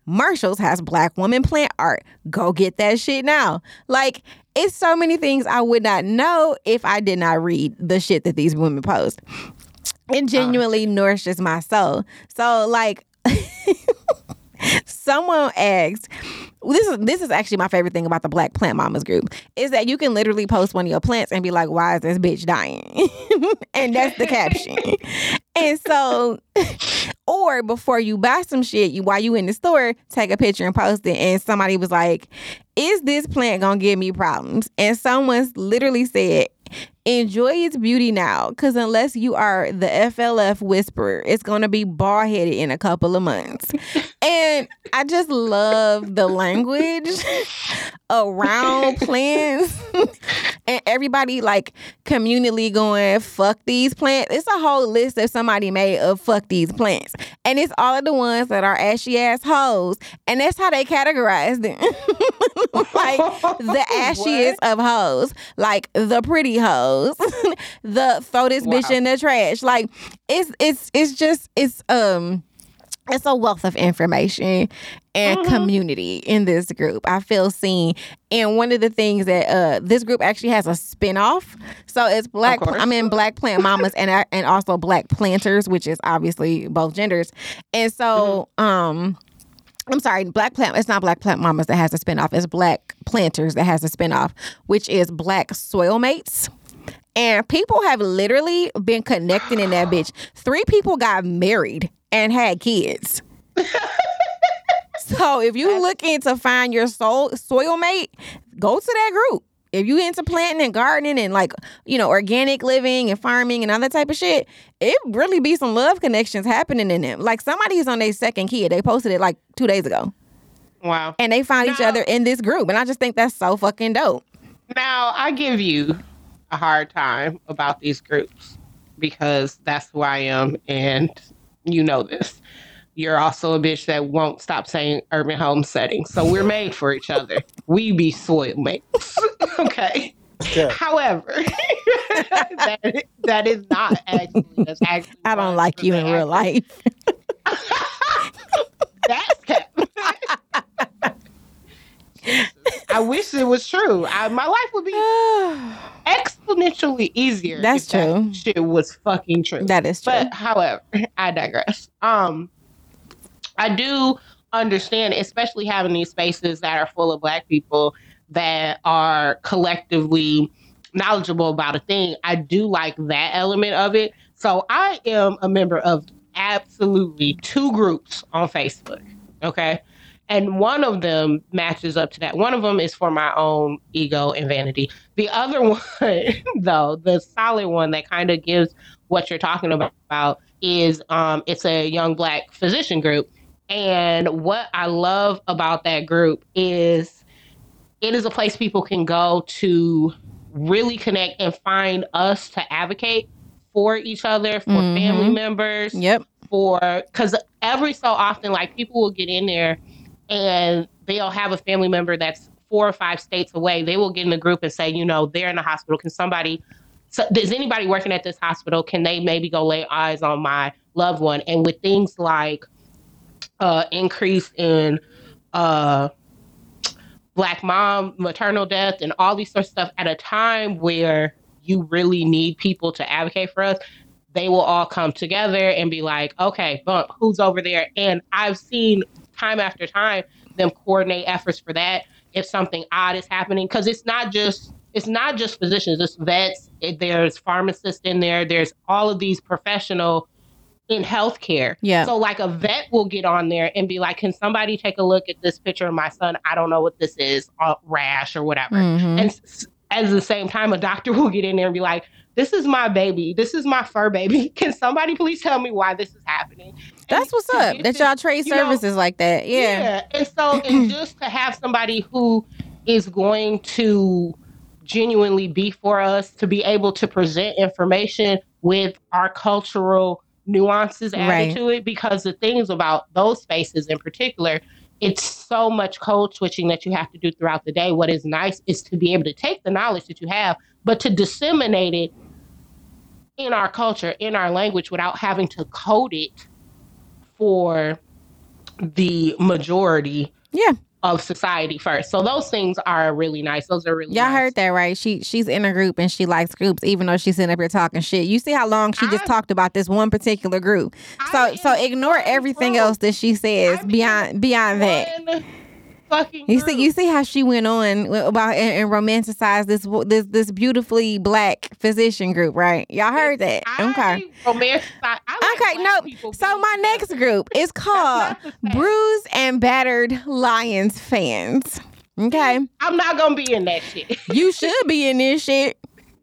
S4: Marshalls has black woman plant art. Go get that shit now. Like, it's so many things I would not know if I did not read the shit that these women post it genuinely nourishes my soul. So like someone asked this is this is actually my favorite thing about the Black Plant Mamas group is that you can literally post one of your plants and be like, "Why is this bitch dying?" and that's the caption. and so, or before you buy some shit, you while you in the store, take a picture and post it. And somebody was like, "Is this plant gonna give me problems?" And someone literally said, enjoy its beauty now because unless you are the FLF whisperer, it's going to be bald headed in a couple of months. and I just love the language around plants and everybody like communally going, fuck these plants. It's a whole list that somebody made of fuck these plants. And it's all of the ones that are ashy ass hoes. And that's how they categorize them. like the ashiest of hoes, like the pretty hoes, the throw this bitch in the trash. Like it's it's it's just it's um it's a wealth of information and
S3: Mm-hmm.
S4: community in this group. I feel seen. And one of the things that uh this group actually has a spin-off. So it's black
S3: course.
S4: I'm in Black Plant Mamas and I- and also Black Planters, which is obviously both genders. And so
S3: Mm-hmm.
S4: um I'm sorry, Black Plant. It's not Black Plant Mamas that has a spinoff. It's Black Planters that has a spinoff, which is Black Soil Mates. And people have literally been connecting in that bitch. Three people got married and had kids. so if you looking to find your soul soil mate, go to that group. If you into planting and gardening and like, you know, organic living and farming and all that type of shit, it really be some love connections happening in them. Like somebody somebody's on their second kid. They posted it like two days ago.
S3: Wow.
S4: And they found each other in this group. And I just think that's so fucking dope.
S3: Now, I give you a hard time about these groups because that's who I am, and you know this. You're also a bitch that won't stop saying urban home setting. So we're made for each other. We be soil mates. okay.
S5: Okay.
S3: However, that, that is not actually that's actually
S4: I don't like you
S3: the
S4: in real life.
S3: That's cap. I wish it was true. I, my life would be exponentially easier.
S4: That's
S3: if that
S4: true.
S3: shit was fucking true.
S4: that is true.
S3: But however, I digress. Um, I do understand, especially having these spaces that are full of black people that are collectively knowledgeable about a thing. I do like that element of it. So I am a member of absolutely two groups on Facebook. Okay. And one of them matches up to that. One of them is for my own ego and vanity. The other one, though, the solid one that kind of gives what you're talking about is um, it's a young black physician group. And what I love about that group is it is a place people can go to really connect and find us to advocate for each other, for
S4: Mhm.
S3: family members,
S4: yep.
S3: for because every so often, like people will get in there and they'll have a family member that's four or five states away. They will get in a group and say, you know, they're in the hospital. Can somebody, so, anybody working at this hospital? Can they maybe go lay eyes on my loved one? And with things like uh, increase in uh, black mom maternal death and all these sorts of stuff at a time where you really need people to advocate for us they will all come together and be like okay bump who's over there and i've seen time after time them coordinate efforts for that if something odd is happening because it's not just it's not just physicians it's vets it, there's pharmacists in there there's all of these professional in healthcare
S4: Yeah.
S3: so like a vet will get on there and be like can somebody take a look at this picture of my son i don't know what this is uh, rash or whatever
S4: Mhm.
S3: and s- at the same time, a doctor will get in there and be like, this is my baby. This is my fur baby. Can somebody please tell me why this is happening?
S4: That's what's up. That y'all trade
S3: you know,
S4: services like that. Yeah.
S3: And so, and just to have somebody who is going to genuinely be for us to be able to present information with our cultural nuances added
S4: Right.
S3: to it, because the things about those spaces in particular, it's so much code switching that you have to do throughout the day. What is nice is to be able to take the knowledge that you have, but to disseminate it in our culture, in our language, without having to code it for the majority
S4: Yeah.
S3: of society first. So those things are really nice. Those are really
S4: Y'all
S3: nice.
S4: heard that right? She she's in a group and she likes groups, even though she's sitting up here talking shit. You see how long she just talked about this one particular group. So so ignore everything
S3: group.
S4: else that she says
S3: I'm
S4: beyond beyond that.
S3: Fucking
S4: You see,
S3: group.
S4: you see how she went on about and, and romanticized this this this beautifully black physician group, right? Y'all heard that?
S3: I
S4: Okay.
S3: romanticize- I like
S4: Okay,
S3: people
S4: So my next group is called
S3: not the same.
S4: Bruised and Battered Lions fans. Okay.
S3: Mm, I'm not gonna be in that shit.
S4: You should be in this shit.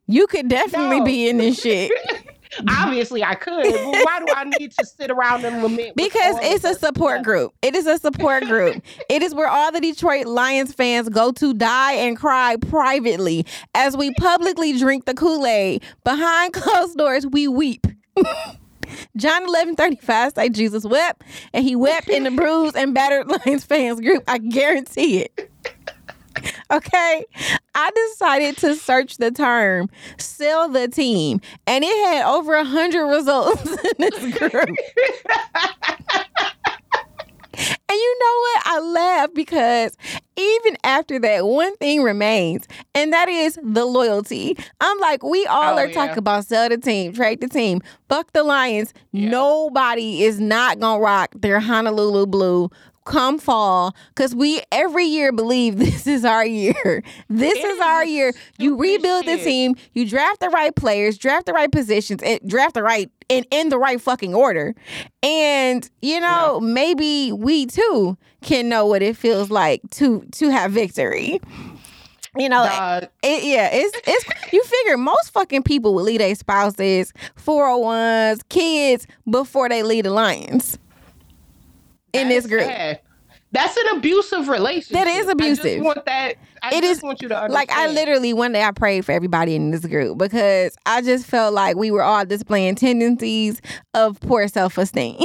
S4: You could definitely
S3: No.
S4: be in this shit.
S3: Obviously, I could. But why do I need to sit around and lament?
S4: Because it's a support
S3: together?
S4: group. It is a support group. it is where all the Detroit Lions fans go to die and cry privately as we publicly drink the Kool Aid. Behind closed doors, we weep. John eleven thirty five say Jesus wept, and he wept in the bruised and battered Lions fans group. I guarantee it. Okay, I decided to search the term "sell the team," and it had over a hundred results in this group. And you know what? I laugh because even after that, one thing remains, and that is the loyalty. I'm like, we all
S3: Oh,
S4: are
S3: yeah.
S4: talking about sell the team, trade the team, fuck the Lions.
S3: Yeah.
S4: Nobody is not gonna rock their Honolulu blue. Come fall, because we every year believe this is our year. This
S3: It
S4: is our year. You rebuild the team, you draft the right players, draft the right positions, and draft the right and in the right fucking order. And you know, maybe we too can know what it feels like to to have victory. You know, it, yeah, it's it's you figure most fucking people will leave their spouses, 401s, kids before they leave the Lions. In this group.
S3: sad. That's an abusive relationship.
S4: That is abusive.
S3: I just want that. I
S4: It
S3: just
S4: is-
S3: want you to understand.
S4: Like I literally one day I prayed for everybody in this group because I just felt like we were all displaying tendencies of poor self esteem.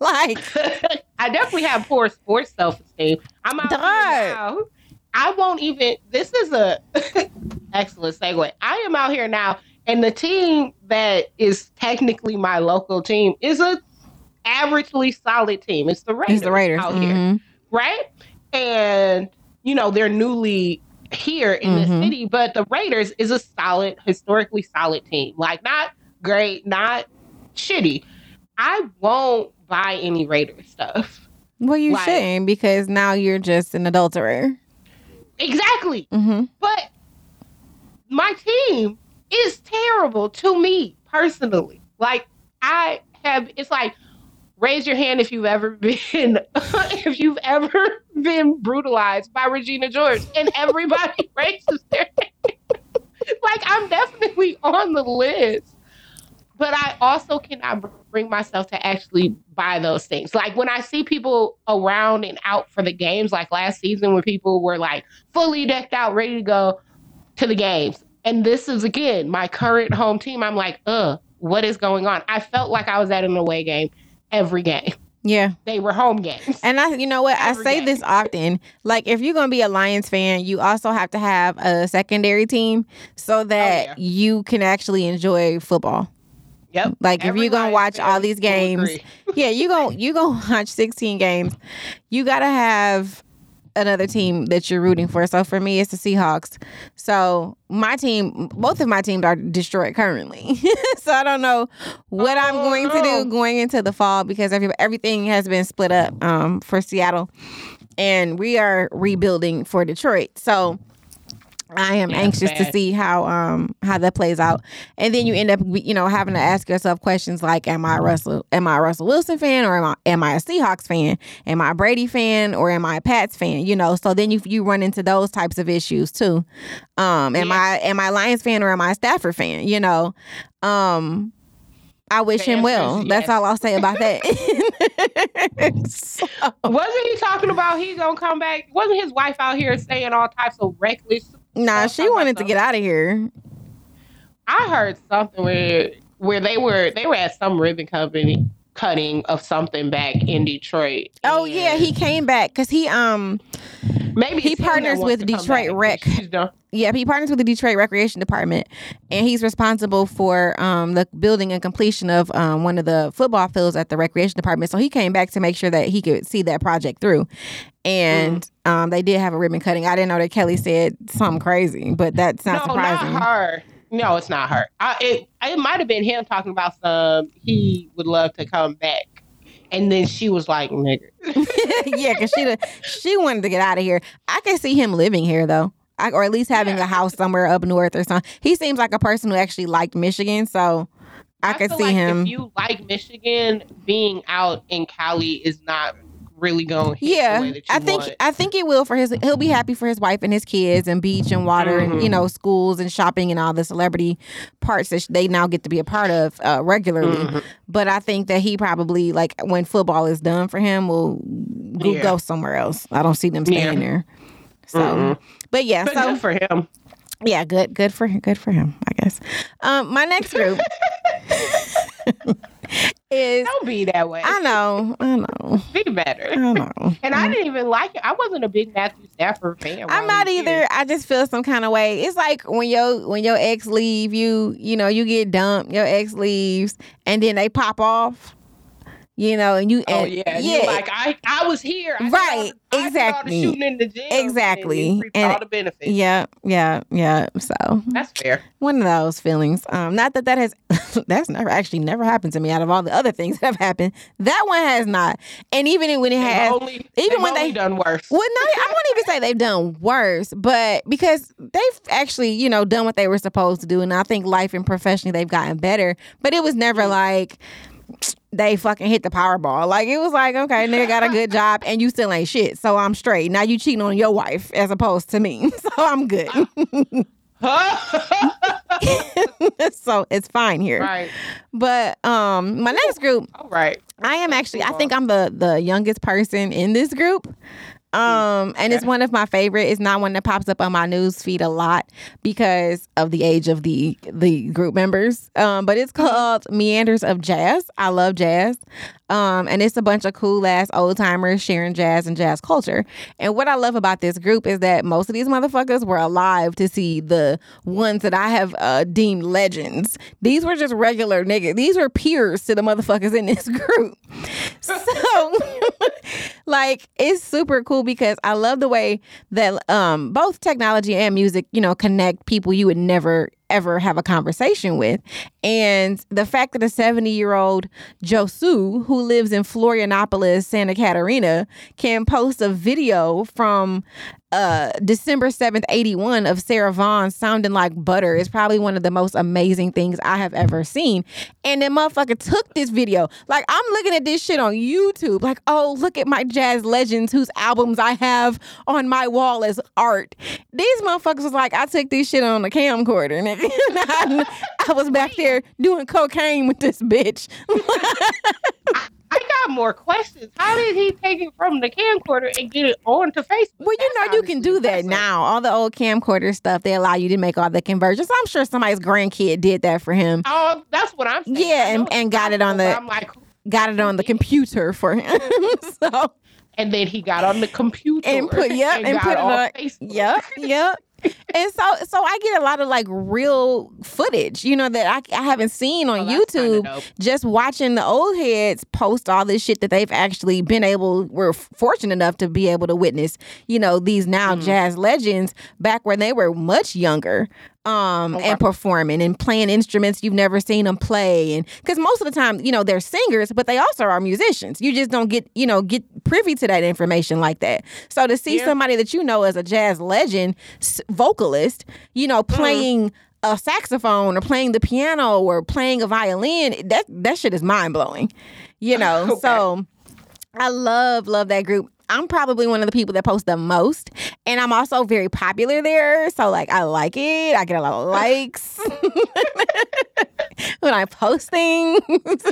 S4: like
S3: I definitely have poor sports self esteem. I'm out here now. I won't even. This is a excellent segue. I am out here now, and the team that is technically my local team is a averagely solid team. It's the Raiders.
S4: it's the Raiders.
S3: out here,
S4: Mhm.
S3: right? And you know they're newly here in
S4: Mhm.
S3: the city, but the Raiders is a solid, historically solid team. Like not great, not shitty. I won't buy any Raiders stuff.
S4: Well, you
S3: Like-
S4: shouldn't because now you're just an adulterer.
S3: Exactly.
S4: hmm
S3: But my team is terrible to me personally. Like I have it's like raise your hand if you've ever been if you've ever been brutalized by Regina George and everybody raises their hand. like I'm definitely on the list. But I also cannot bring myself to actually buy those things. Like when I see people around and out for the games, like last season when people were like fully decked out, ready to go to the games. And this is again my current home team. I'm like, uh, what is going on? I felt like I was at an away game every game.
S4: Yeah.
S3: They were home games.
S4: And I, you know what? I say
S3: game.
S4: this often. Like, if you're gonna be a Lions fan, you also have to have a secondary team so oh, that
S3: yeah.
S4: you can actually enjoy football.
S3: Yep.
S4: Like, if you're gonna watch all these games, yeah, you going you gonna watch 16 games. You gotta have another team that you're rooting for. So for me, it's the Seahawks. So my team, both of my teams are destroyed currently. so I don't know what I'm
S3: Oh,
S4: going to do going into the fall because every, everything has been split up um, for Seattle, and we are rebuilding for Detroit. So I am
S3: Yeah,
S4: anxious to see how um how that plays out, and then you end up you know having to ask yourself questions like, Am I a Russell? Am I a Russell Wilson fan, or am I am I a Seahawks fan? Am I a Brady fan, or am I a Pats fan? You know, so then you you run into those types of issues too. Um, am
S3: Yeah.
S4: I am I a Lions fan or am I a Stafford fan? You know, um. I wish him well.
S3: is
S4: That's all I'll say about that. So-
S3: Wasn't he talking about he gonna come back? Wasn't his wife out here saying all types of reckless?
S4: Nah, she wanted to get out of here.
S3: I heard something where where they were they were at some ribbon company cutting of something back in Detroit.
S4: Oh yeah, he came back because he um
S3: maybe
S4: he
S3: it's him that
S4: partners with Detroit Rec.
S3: But she's done.
S4: Yeah, he partners with the Detroit Recreation Department, and he's responsible for um, the building and completion of um, one of the football fields at the Recreation Department. So he came back to make sure that he could see that project through. And
S3: Mm.
S4: um, they did have a ribbon cutting. I didn't know that Kelly said something crazy, but that's not
S3: no,
S4: surprising.
S3: not her. No, it's not her. I, it it might have been him talking about some. He would love to come back, and then she was like, "Nigga."
S4: yeah, because she she wanted to get out of here. I can see him living here though. I, or at least having a house somewhere up north or something. He seems like a person who actually liked Michigan, so I, could
S3: feel
S4: see
S3: like
S4: him.
S3: If you like Michigan, being out in Cali is not really going. To
S4: Yeah,
S3: the way that you
S4: I think
S3: want.
S4: I think it will for his. He'll be happy for his wife and his kids and beach and water and you
S3: Mhm.
S4: know schools and shopping and all the celebrity parts that they now get to be a part of uh, regularly.
S3: Mhm.
S4: But I think that he probably like when football is done for him will go,
S3: Yeah.
S4: go somewhere else. I don't see them staying
S3: Yeah.
S4: there. So,
S3: Mhm.
S4: but yeah,
S3: But
S4: so
S3: good for him.
S4: yeah, good, good for him, good for him, I guess. Um, my next group is
S3: Don't be that way.
S4: I know, I know,
S3: Be better.
S4: I know.
S3: And I didn't even like it. I wasn't a big Matthew Stafford fan.
S4: I'm not either. I just feel some kind of way. It's like when your when your ex leave you, you know, you get dumped. Your ex leaves, and then they pop off. You know, and you
S3: Oh
S4: and,
S3: yeah, and you're like I, I was here. I
S4: Right,
S3: the- I did all
S4: exactly.
S3: shooting in the gym.
S4: Exactly.
S3: And,
S4: And-
S3: all the benefits.
S4: yeah, yeah, yeah. So
S3: That's fair.
S4: one of those feelings. Um, not that that has that's never actually never happened to me. Out of all the other things that have happened, that one has not. And even when it has,
S3: only,
S4: even when they-
S3: done worse.
S4: Well, no, I won't even say they've done worse, but because they've actually, you know, done what they were supposed to do, and I think life and professionally they've gotten better. But it was never like they fucking hit the Powerball. Like it was like, okay, nigga got a good job, and you still ain't shit, so I'm straight. Now you cheating on your wife as opposed to me, so I'm good. so it's fine here.
S3: right.
S4: But um, my next group
S3: All right.
S4: I am actually. I think I'm the the youngest person in this group. Um, and it's one of my favorite. It's not one that pops up on my news feed a lot because of the age of the the group members. Um, but it's called Meanders of Jazz. I love jazz. Um, and it's a bunch of cool ass old timers sharing jazz and jazz culture. And what I love about this group is that most of these motherfuckers were alive to see the ones that I have uh, deemed legends. These were just regular niggas. These were peers to the motherfuckers in this group. So, like, it's super cool because I love the way that um, both technology and music, you know, connect people you would never ever have a conversation with. And the fact that a 70 year old Josu, who lives in Florianopolis, Santa Catarina, can post a video from uh, December 7th, 81 of Sarah Vaughan sounding like butter is probably one of the most amazing things I have ever seen. And then motherfucker took this video. Like I'm looking at this shit on YouTube. Like, oh, look at my jazz legends whose albums I have on my wall as art. These motherfuckers was like, I took this shit on a camcorder. I was back there doing cocaine with this bitch.
S3: I got more questions. How did he take it from the camcorder and get it onto Facebook?
S4: Well, you
S3: That's
S4: know, you can do that
S3: impressive.
S4: now. All the old camcorder stuff, they allow you to make all the conversions. I'm sure somebody's grandkid did that for him.
S3: Oh, that's what I'm saying.
S4: Yeah, and- and got it on the-
S3: I'm like,
S4: Got it on the computer for him. so
S3: and then he got on the computer
S4: and put yep and,
S3: got
S4: put it
S3: on
S4: on
S3: Facebook.
S4: yep yep and so so i get a lot of like real footage you know that i, I haven't seen on
S3: Oh,
S4: youtube. just watching the old heads post all this shit that they've actually been able were fortunate enough to be able to witness you know these now
S3: Mm-hmm.
S4: jazz legends back when they were much younger um and performing and playing instruments you've never seen them play. And because most of the time you know they're singers but they also are musicians. You just don't get you know get privy to that information like that. So to see
S3: Yeah.
S4: somebody that you know as a jazz legend s- vocalist you know
S3: Mm-hmm.
S4: playing a saxophone or playing the piano or playing a violin that that shit is mind-blowing you know
S3: Okay.
S4: so I love love that group. I'm probably one of the people that post the most, and I'm also very popular there. So like, I like it. I get a lot of likes when I post things.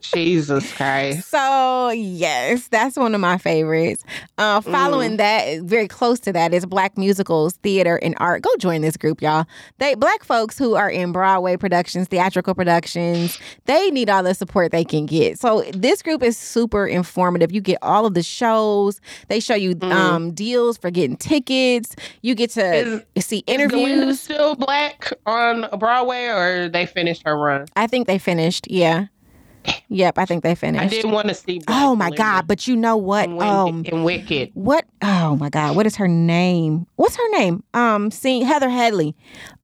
S3: Jesus Christ.
S4: So yes, that's one of my favorites. Uh, following that, very close to that, is Black musicals, theater, and art. Go join this group, y'all. They Black folks who are in Broadway productions, theatrical productions. They need all the support they can get. So this group is super informative. You get all of the shows. They show you um, deals for getting tickets. You get to see
S3: Is Glinda
S4: interviews.
S3: still black on Broadway, or they finished her run?
S4: I think they finished. Yeah. Yep, I think they finished.
S3: I did want to see. Black
S4: Oh my
S3: Glinda
S4: God! But you know what?
S3: in,
S4: Um,
S3: Wicked, Wicked.
S4: what? Oh my God! What is her name? What's her name? Um, sing Heather Headley.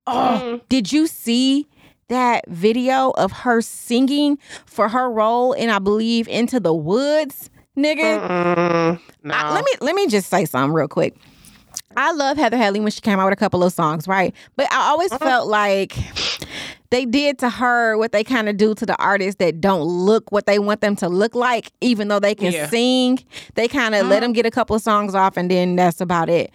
S4: Oh,
S3: Mm.
S4: did you see that video of her singing for her role in I believe Into the Woods, nigga?
S3: Mm, no.
S4: I- let me let me just say something real quick. I love Heather Headley when she came out with a couple of songs, right? But I always felt like they did to her what they kind of do to the artists that don't look what they want them to look like, even though they can
S3: Yeah.
S4: sing. They kind of let them get a couple of songs off, and then that's about it.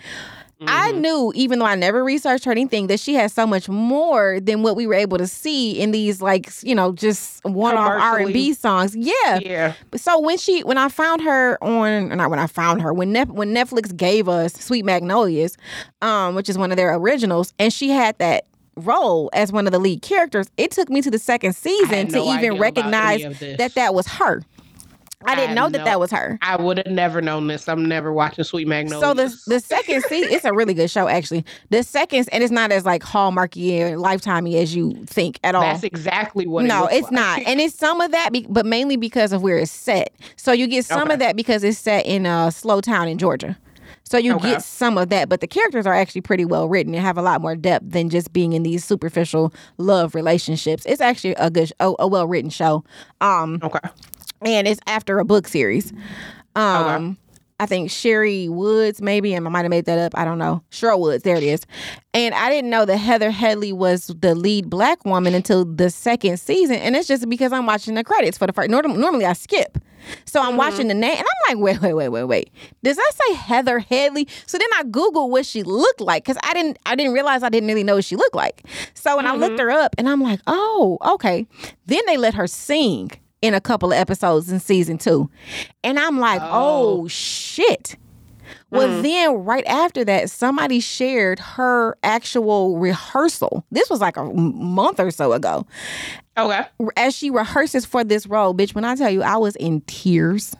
S4: I knew, even though I never researched her anything, that she has so much more than what we were able to see in these, like, you know, just one-off R and B songs. Yeah,
S3: yeah.
S4: so when she when I found her on not when I found her when Nef, when Netflix gave us Sweet Magnolias, um, which is one of their originals, and she had that role as one of the lead characters, it took me to the second season to
S3: no idea
S4: even recognize
S3: any of this.
S4: that that was her. I didn't
S3: had
S4: know that that was her.
S3: I would have never known this. I'm never watching Sweet Magnolia.
S4: So the the second season, it's a really good show actually. The second, and it's not as like hallmarky or lifetimey as you think at all.
S3: That's exactly what. it
S4: no,
S3: looks
S4: it's
S3: like.
S4: not, and it's some of that, be- but mainly because of where it's set. So you get some
S3: Okay.
S4: of that because it's set in a slow town in Georgia. So you
S3: Okay.
S4: get some of that, but the characters are actually pretty well written and have a lot more depth than just being in these superficial love relationships. It's actually a good, a, a well written show. Um,
S3: Okay.
S4: and it's after a book series. Um, I think Sherry Woods, maybe, and I might have made that up. I don't know. Sherryl Woods, there it is. And I didn't know that Heather Headley was the lead black woman until the second season, and it's just because I'm watching the credits for the first. Norm- normally, I skip, so I'm mm-hmm. watching the name, and I'm like, wait, wait, wait, wait, wait. Does that say Heather Headley? So then I Google what she looked like because I didn't, I didn't realize I didn't really know what she looked like. So when I looked mm-hmm. her up, and I'm like, oh, okay. Then they let her sing in a couple of episodes in season two. And I'm like, oh, oh shit. Well, mm. then right after that, somebody shared her actual rehearsal. This was like a month or so ago.
S3: Okay.
S4: As she rehearses for this role, bitch, when I tell you I was in tears,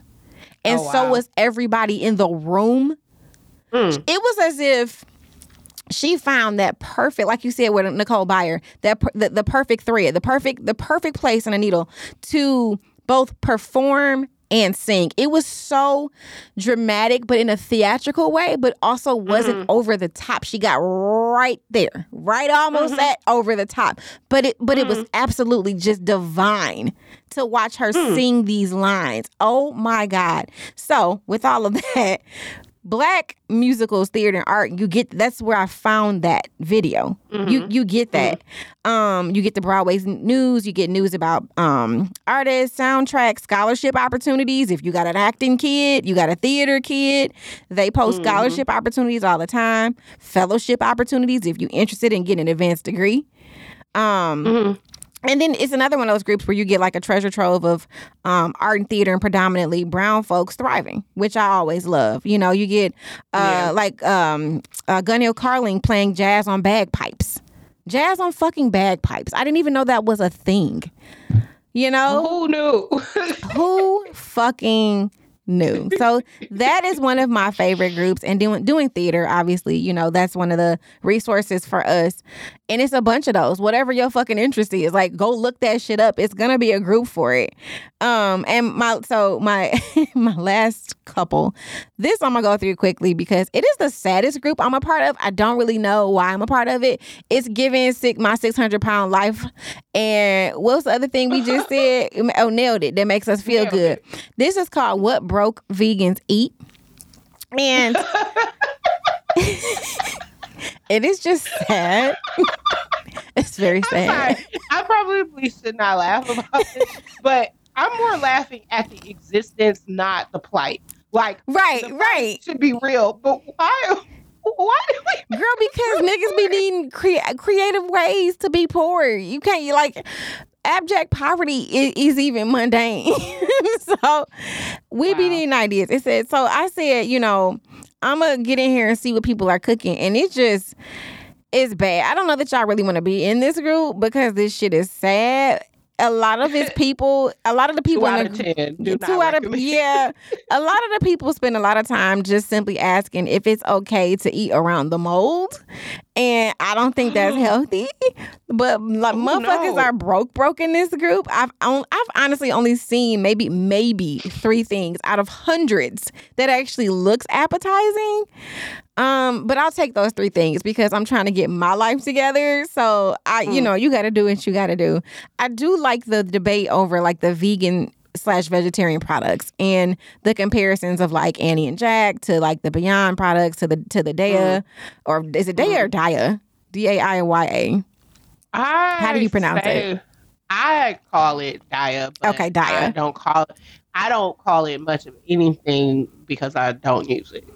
S4: and
S3: Oh,
S4: so was everybody in the room. Mm. It was as if she found that perfect, like you said with Nicole Byer, that per- the, the perfect thread, the perfect the perfect place in a needle to both perform and sing. It was so dramatic, but in a theatrical way, but also wasn't mm-hmm. over the top. She got right there, right almost mm-hmm. at over the top. But it but it was mm-hmm. absolutely just divine to watch her hmm. sing these lines. Oh my God. So with all of that, black musicals theater and art you get that's where i found that video. You you get that. Um you get the broadway news you get news about um artists soundtracks scholarship opportunities. If you got an acting kid you got a theater kid they post scholarship opportunities all the time fellowship opportunities if you're interested in getting an advanced degree. Um and then it's another one of those groups where you get like a treasure trove of um, art and theater and predominantly brown folks thriving, which I always love. You know, you get uh,
S3: Yeah.
S4: like um, uh, Gunhild Carling playing jazz on bagpipes. Jazz on fucking bagpipes. I didn't even know that was a thing. You know?
S3: Who knew?
S4: Who fucking new. So that is one of my favorite groups. And doing doing theater, obviously, you know, that's one of the resources for us. And it's a bunch of those. Whatever your fucking interest is, like go look that shit up. It's gonna be a group for it. Um, and my so my my last couple, this I'm gonna go through quickly because it is the saddest group I'm a part of. I don't really know why I'm a part of it. It's giving sick my 600 pound life. And what's the other thing we just said? Oh, nailed it. That makes us feel
S3: Nailed
S4: good. This is called What Broke Vegans Eat. And it is just sad. it's very sad.
S3: I probably should not laugh about it, but I'm more laughing at the existence, not the plight. Like,
S4: Right, right.
S3: should be real, but why? Why do we?
S4: Girl, because niggas be needing crea- creative ways to be poor. You can't you like abject poverty is, is even mundane. so we be
S3: Wow.
S4: needing ideas. It said so I said, you know, I'm gonna get in here and see what people are cooking. And it just it's bad. I don't know that y'all really want to be in this group because this shit is sad. A lot of his people, a lot of the people
S3: Two out of
S4: the
S3: ten. Do not
S4: two out of yeah a lot of the people spend a lot of time just simply asking if it's okay to eat around the mold and i don't think that's healthy but like
S3: Oh,
S4: motherfuckers
S3: no.
S4: are broke broke in this group i've on, i've honestly only seen maybe maybe three things out of hundreds that actually looks appetizing um, but I'll take those three things because I'm trying to get my life together. So I, you
S3: Mm.
S4: know, you got to do what you got to do. I do like the debate over like the vegan slash vegetarian products and the comparisons of like Annie and Jack to like the Beyond products to the to the Daya or is it Daya or Daya? D A I Y A. How do you pronounce
S3: say- I call it Daya.
S4: Okay, Daya.
S3: I don't call it. I don't call it much of anything because I don't use it.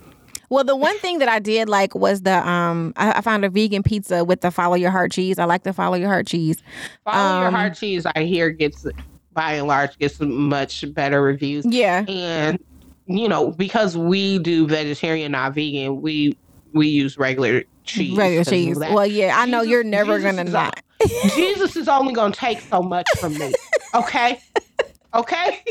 S4: Well, the one thing that I did like was the um I, I found a vegan pizza with the follow your heart cheese. I like the follow your heart cheese.
S3: Follow your
S4: Um,
S3: heart cheese. I hear gets by and large gets much better reviews.
S4: Yeah.
S3: and you know because we do vegetarian not vegan we we use regular cheese
S4: Regular cheese. Well, yeah, I know
S3: Jesus-
S4: you're never
S3: Jesus
S4: gonna not.
S3: jesus is only gonna take so much from me okay okay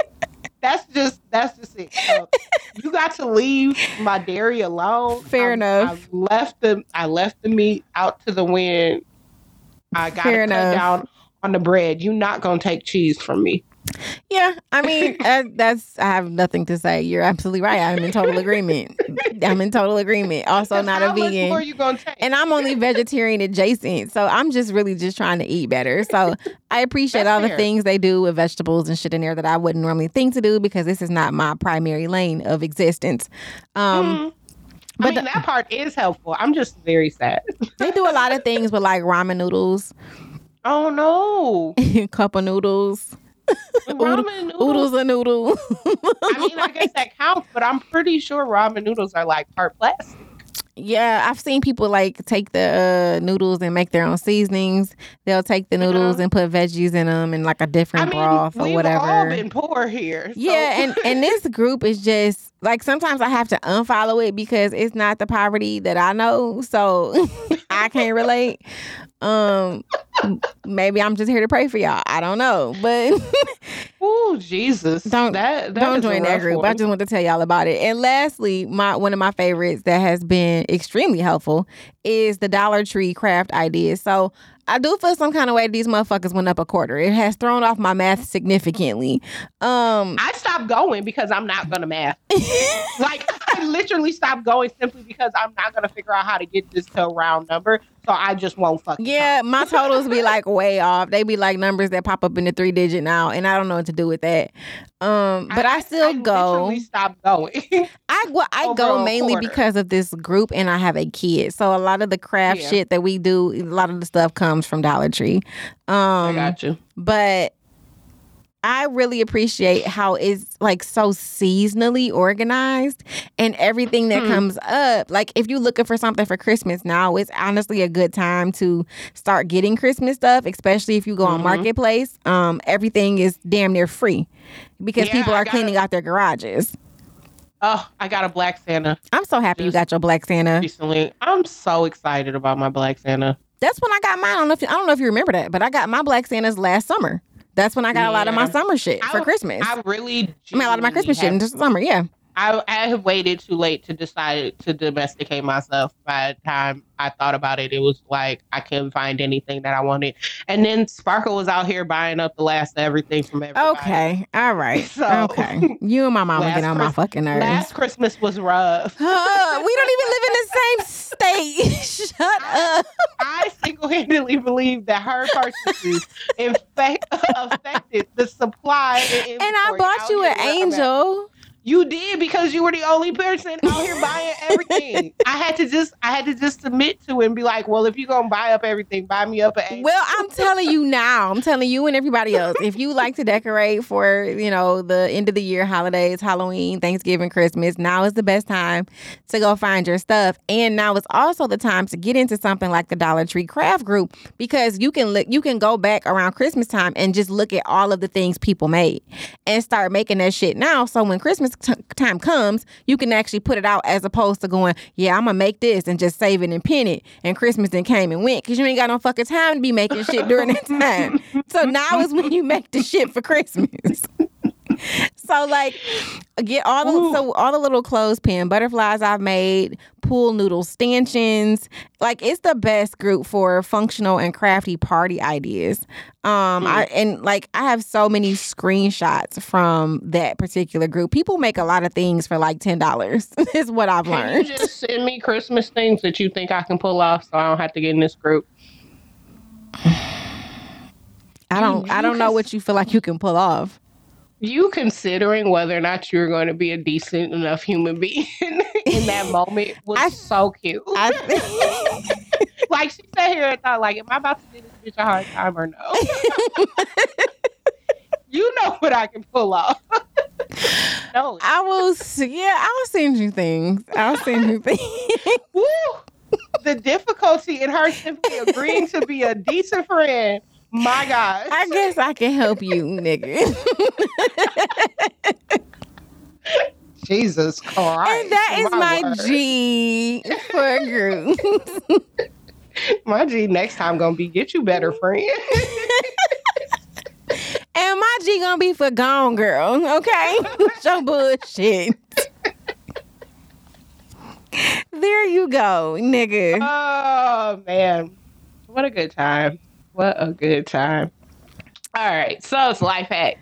S3: that's just that's just it. So you got to leave my dairy alone.
S4: Fair
S3: I'm-
S4: enough.
S3: i left the i left the meat out to the wind. I gotta cut
S4: enough.
S3: down on the bread. You're not gonna take cheese from me
S4: Yeah, I mean, uh, that's I have nothing to say. You're absolutely right. I'm in total agreement. I'm in total agreement. Also, not a
S3: how much more
S4: vegan.
S3: you gonna take
S4: And I'm only vegetarian adjacent. So I'm just really just trying to eat better. So I appreciate
S3: That's
S4: all the things they do with vegetables and shit in there that I wouldn't normally think to do because this is not my primary lane of existence. Um,
S3: Mhm.
S4: but
S3: I mean,
S4: the-
S3: that part is helpful. I'm just very sad.
S4: they do a lot of things with like ramen noodles,
S3: Oh no,
S4: cup of noodles,
S3: ramen noodles.
S4: oodles of noodles.
S3: I mean, I guess that counts, but I'm pretty sure ramen noodles are like part plastic.
S4: Yeah, I've seen people like take the uh, noodles and make their own seasonings. They'll take the noodles
S3: Yeah.
S4: and put veggies in them and like a different
S3: mean,
S4: broth or
S3: we've
S4: whatever.
S3: all been poor here. so-
S4: yeah, and and this group is just like sometimes I have to unfollow it because it's not the poverty that I know, so I can't relate. Um, maybe I'm just here to pray for y'all. I don't know, but
S3: Ooh, Jesus,
S4: Don't-
S3: that, that
S4: don't join that group. I just want to tell y'all about it. And lastly, my one of my favorites that has been extremely helpful is the Dollar Tree craft ideas. So I do feel some kind of way these motherfuckers went up a quarter. It has thrown off my math significantly. Um,
S3: I stopped going because I'm not gonna math. like I literally stopped going simply because I'm not gonna figure out how to get this to a round number. So I just won't fucking.
S4: yeah, my totals be like way off. They be like numbers that pop up in the three digit now, and I don't know what to do with that. Um, but I, still go.
S3: Stop going.
S4: I well, I go mainly
S3: quarter.
S4: because of this group, and I have a kid. So a lot of the craft
S3: Yeah.
S4: shit that we do, a lot of the stuff comes from Dollar Tree.
S3: I
S4: Um,
S3: got you.
S4: but I really appreciate how it's like so seasonally organized and everything that
S3: Hmm.
S4: comes up. Like if you're looking for something for Christmas now, it's honestly a good time to start getting Christmas stuff, especially if you go on
S3: Mhm.
S4: Marketplace. Um, everything is damn near free because
S3: Yeah,
S4: people are cleaning out their garages.
S3: Oh, I got a Black Santa
S4: I'm so happy you got your Black Santa.
S3: recently. I'm so excited about my Black Santa.
S4: That's when I got mine. I don't know if I don't know if you remember that, but I got my Black Santas last summer. That's when I got a lot of my summer shit for
S3: I-
S4: Christmas. I,
S3: really, I
S4: mean, a lot of my Christmas shit in the summer. Yeah.
S3: I, I have waited too late to decide to domesticate myself. By the time I thought about it, it was like I couldn't find anything that I wanted. And then Sparkle was out here buying up the last of everything from everybody.
S4: Okay. All right.
S3: So-
S4: okay. You and my mama get on my fucking nerves.
S3: Last Christmas was rough.
S4: Huh, we don't even live in the same state. Shut up.
S3: I single handedly believe that her purchases affected the supply and,
S4: And I bought you an angel.
S3: You did because you were the only person out here buying everything. I had to just I had to just submit to it and be like, well, if you're gonna buy up everything, buy me up an
S4: Well, I'm telling you now. I'm telling you and everybody else. If you like to decorate for, you know, the end of the year holidays, Halloween, Thanksgiving, Christmas, now is the best time to go find your stuff. And now is also the time to get into something like the Dollar Tree Craft Group because you can look you can go back around Christmas time and just look at all of the things people made and start making that shit now. So when Christmas t- time comes, you can actually put it out as opposed to going, yeah, I'm gonna make this and just save it and pin it. And Christmas then came and went because you ain't got no fucking time to be making shit during that time. So now is when you make the shit for Christmas. so like get all the so all the little clothespin butterflies I've made, pool noodle stanchions. Like it's the best group for functional and crafty party ideas. Um I and like I have so many screenshots from that particular group. People make a lot of things for like ten dollars. is what I've
S3: Can
S4: learned.
S3: you just send me Christmas things that you think I can pull off so I don't have to get in this group?
S4: I don't I don't know what you feel like you can pull off.
S3: You considering whether or not you're going to be a decent enough human being in that moment was
S4: I-
S3: so cute.
S4: I
S3: like she sat here and thought, like, am I about to give this bitch a hard time or no? you know what I can pull off. no.
S4: I will yeah, I'll send you things. I'll send you things.
S3: Woo! The difficulty in her simply agreeing to be a decent friend. My God.
S4: I guess I can help you, nigga.
S3: Jesus Christ.
S4: and that is my
S3: word.
S4: G for group.
S3: My G next time gonna be get you better friend.
S4: and my G gonna be for gone girl, okay? With bullshit. there you go, nigga.
S3: oh man. What a good time. What a good time. All right. So it's life hack.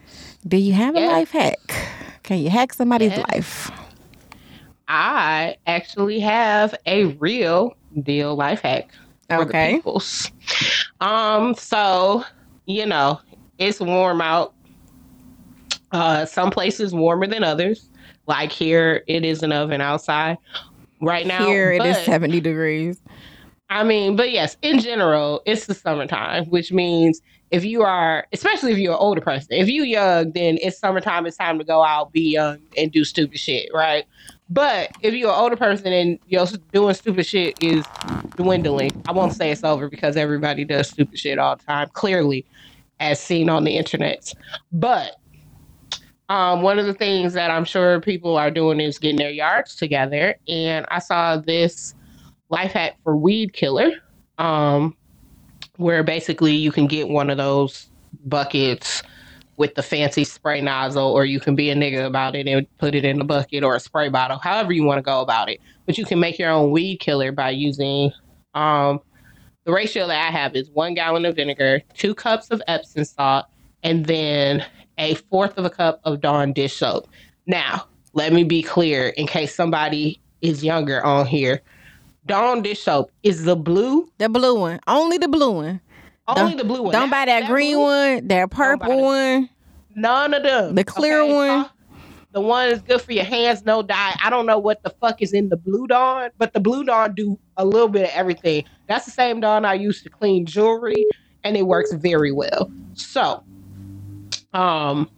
S4: Do you have a life hack? Can you hack somebody's
S3: Yes.
S4: life?
S3: I actually have a real deal life hack. for the
S4: Okay.
S3: peoples. Um, so you know, it's warm out. Uh some places warmer than others. Like here it is an oven outside right now.
S4: Here it is
S3: but-
S4: 70 degrees.
S3: I mean, but yes, in general, it's the summertime, which means if you are, especially if you're an older person, if you young, then it's summertime. It's time to go out, be young, and do stupid shit, right? But if you're an older person and you're doing stupid shit is dwindling, I won't say it's over because everybody does stupid shit all the time, clearly, as seen on the internet. But um, one of the things that I'm sure people are doing is getting their yards together. And I saw this life hack for weed killer, um, where basically you can get one of those buckets with the fancy spray nozzle, or you can be a nigga about it and put it in a bucket or a spray bottle, however you want to go about it. But you can make your own weed killer by using um, the ratio that I have is one gallon of vinegar, two cups of Epsom salt, and then a fourth of a cup of Dawn dish soap. Now, let me be clear in case somebody is younger on here. Dawn dish soap is the blue,
S4: The blue one. Only the blue one.
S3: only
S4: Don't-
S3: the blue one.
S4: Don't buy that, green
S3: blue-
S4: one, that purple one.
S3: None of them.
S4: The clear one.
S3: Uh, The one is good for your hands, no dye. I don't know what the fuck is in the blue dawn, but the blue dawn do a little bit of everything. That's the same dawn I use to clean jewelry, and it works very well. So, um,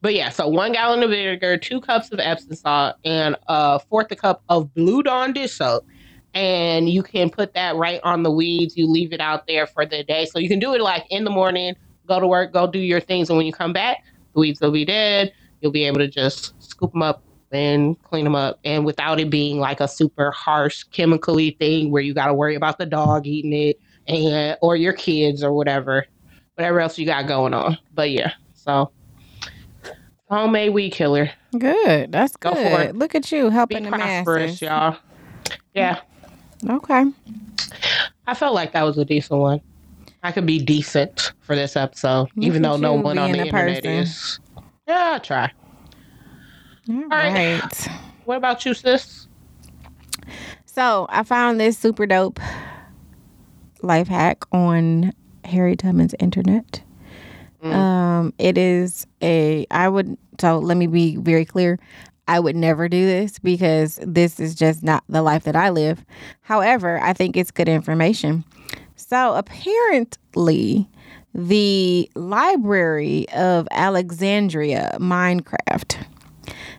S3: but yeah, so one gallon of vinegar, two cups of Epsom salt, and a fourth a cup of Blue Dawn dish soap. And you can put that right on the weeds. You leave it out there for the day. So you can do it like in the morning, go to work, go do your things. And when you come back, the weeds will be dead. You'll be able to just scoop them up and clean them up. And without it being like a super harsh chemically thing where you got to worry about the dog eating it and or your kids or whatever. whatever else you got going on. But yeah, so homemade weed killer.
S4: Good. That's
S3: Go
S4: good.
S3: for it.
S4: Look at you
S3: Be
S4: helping the
S3: prosperous,
S4: masses.
S3: y'all. Yeah,
S4: Okay.
S3: I felt like that was a decent one. I could be decent for this episode,
S4: Look
S3: even though no one on the internet
S4: person.
S3: is. Yeah, I'll try.
S4: All
S3: right.
S4: right.
S3: What about you, sis?
S4: So I found this super dope life hack on Harry Tubman's internet.
S3: Mm.
S4: Um, it is a I would so let me be very clear. I would never do this because this is just not the life that I live. However, I think it's good information. So apparently, the Library of Alexandria Minecraft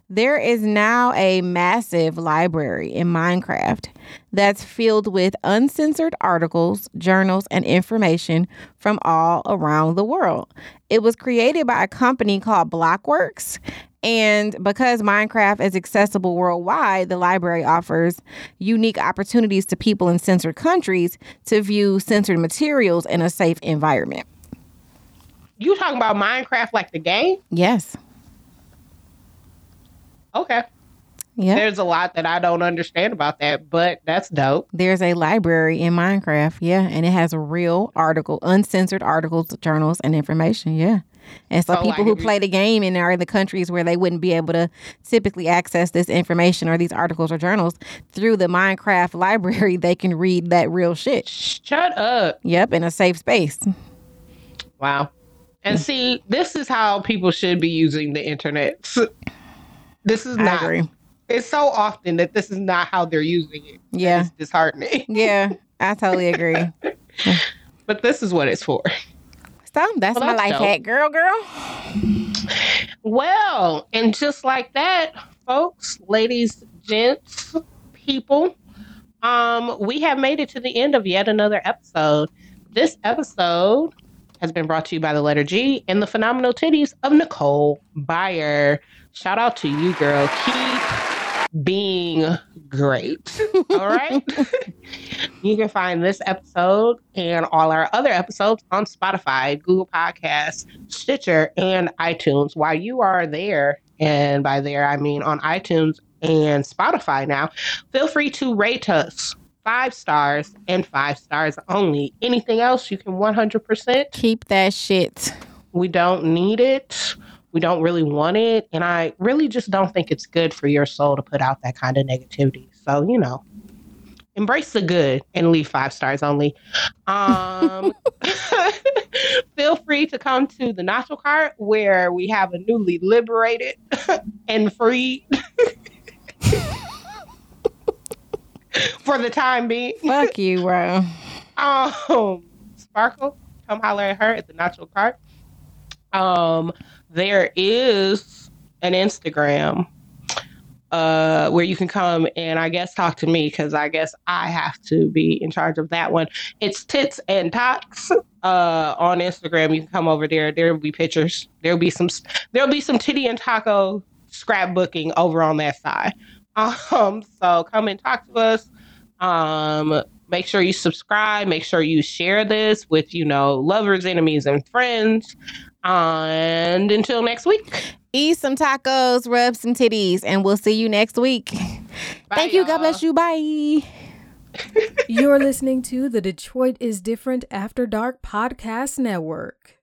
S4: there is now a massive library in Minecraft that's filled with uncensored articles, journals, and information from all around the world. It was created by a company called Blockworks. And because Minecraft is accessible worldwide, the library offers unique opportunities to people in censored countries to view censored materials in a safe environment.
S3: You talking about Minecraft like the game?
S4: Yes.
S3: Okay.
S4: Yeah.
S3: There's a lot that I don't understand about that, but that's dope.
S4: There's a library in Minecraft, yeah, and it has real article, uncensored articles, journals, and information, yeah. And so people who play the game and are in the countries where they wouldn't be able to typically access this information or these articles or journals through the Minecraft library, they can read that real shit.
S3: Shut up.
S4: Yep, in a safe space.
S3: Wow. And mm. see, this is how people should be using the internet. This is
S4: I
S3: not.
S4: agree.
S3: It's so often that this is not how they're using it.
S4: Yeah.
S3: It's disheartening.
S4: Yeah, I totally agree.
S3: But this is what it's for.
S4: So that's
S3: Well,
S4: my life
S3: dope.
S4: hack, girl, girl.
S3: Well, and just like that, folks, ladies, gents, people, um, we have made it to the end of yet another episode. This episode has been brought to you by the letter G and the phenomenal titties of Nicole Byer. Shout out to you, girl. Keep being great. All right. you can find this episode and all our other episodes on Spotify, Google Podcasts, Stitcher, and iTunes. While you are there, and by there I mean on iTunes and Spotify now, feel free to rate us five stars and five stars only. Anything else, you can 100%.
S4: Keep that shit.
S3: We don't need it. We don't really want it. And I really just don't think it's good for your soul to put out that kind of negativity. So, you know, embrace the good and leave five stars only. Um, feel free to come to the Nacho Cart where we have a newly liberated and free for the time being.
S4: Fuck you, bro.
S3: Um, Sparkle, come holler at her at the Nacho Cart. Um, there is an Instagram uh where you can come and I guess talk to me because I guess I have to be in charge of that one. It's tits and talks uh on Instagram. You can come over there. There'll be pictures. There'll be some there'll be some titty and taco scrapbooking over on that side. Um, so come and talk to us. Um, make sure you subscribe. Make sure you share this with you know lovers, enemies, and friends. And until next week.
S4: Eat some tacos, rub some titties, and we'll see you next week.
S3: Bye,
S4: Thank you. God
S3: y'all.
S4: bless you. Bye.
S6: You're listening to the Detroit is Different After Dark Podcast Network.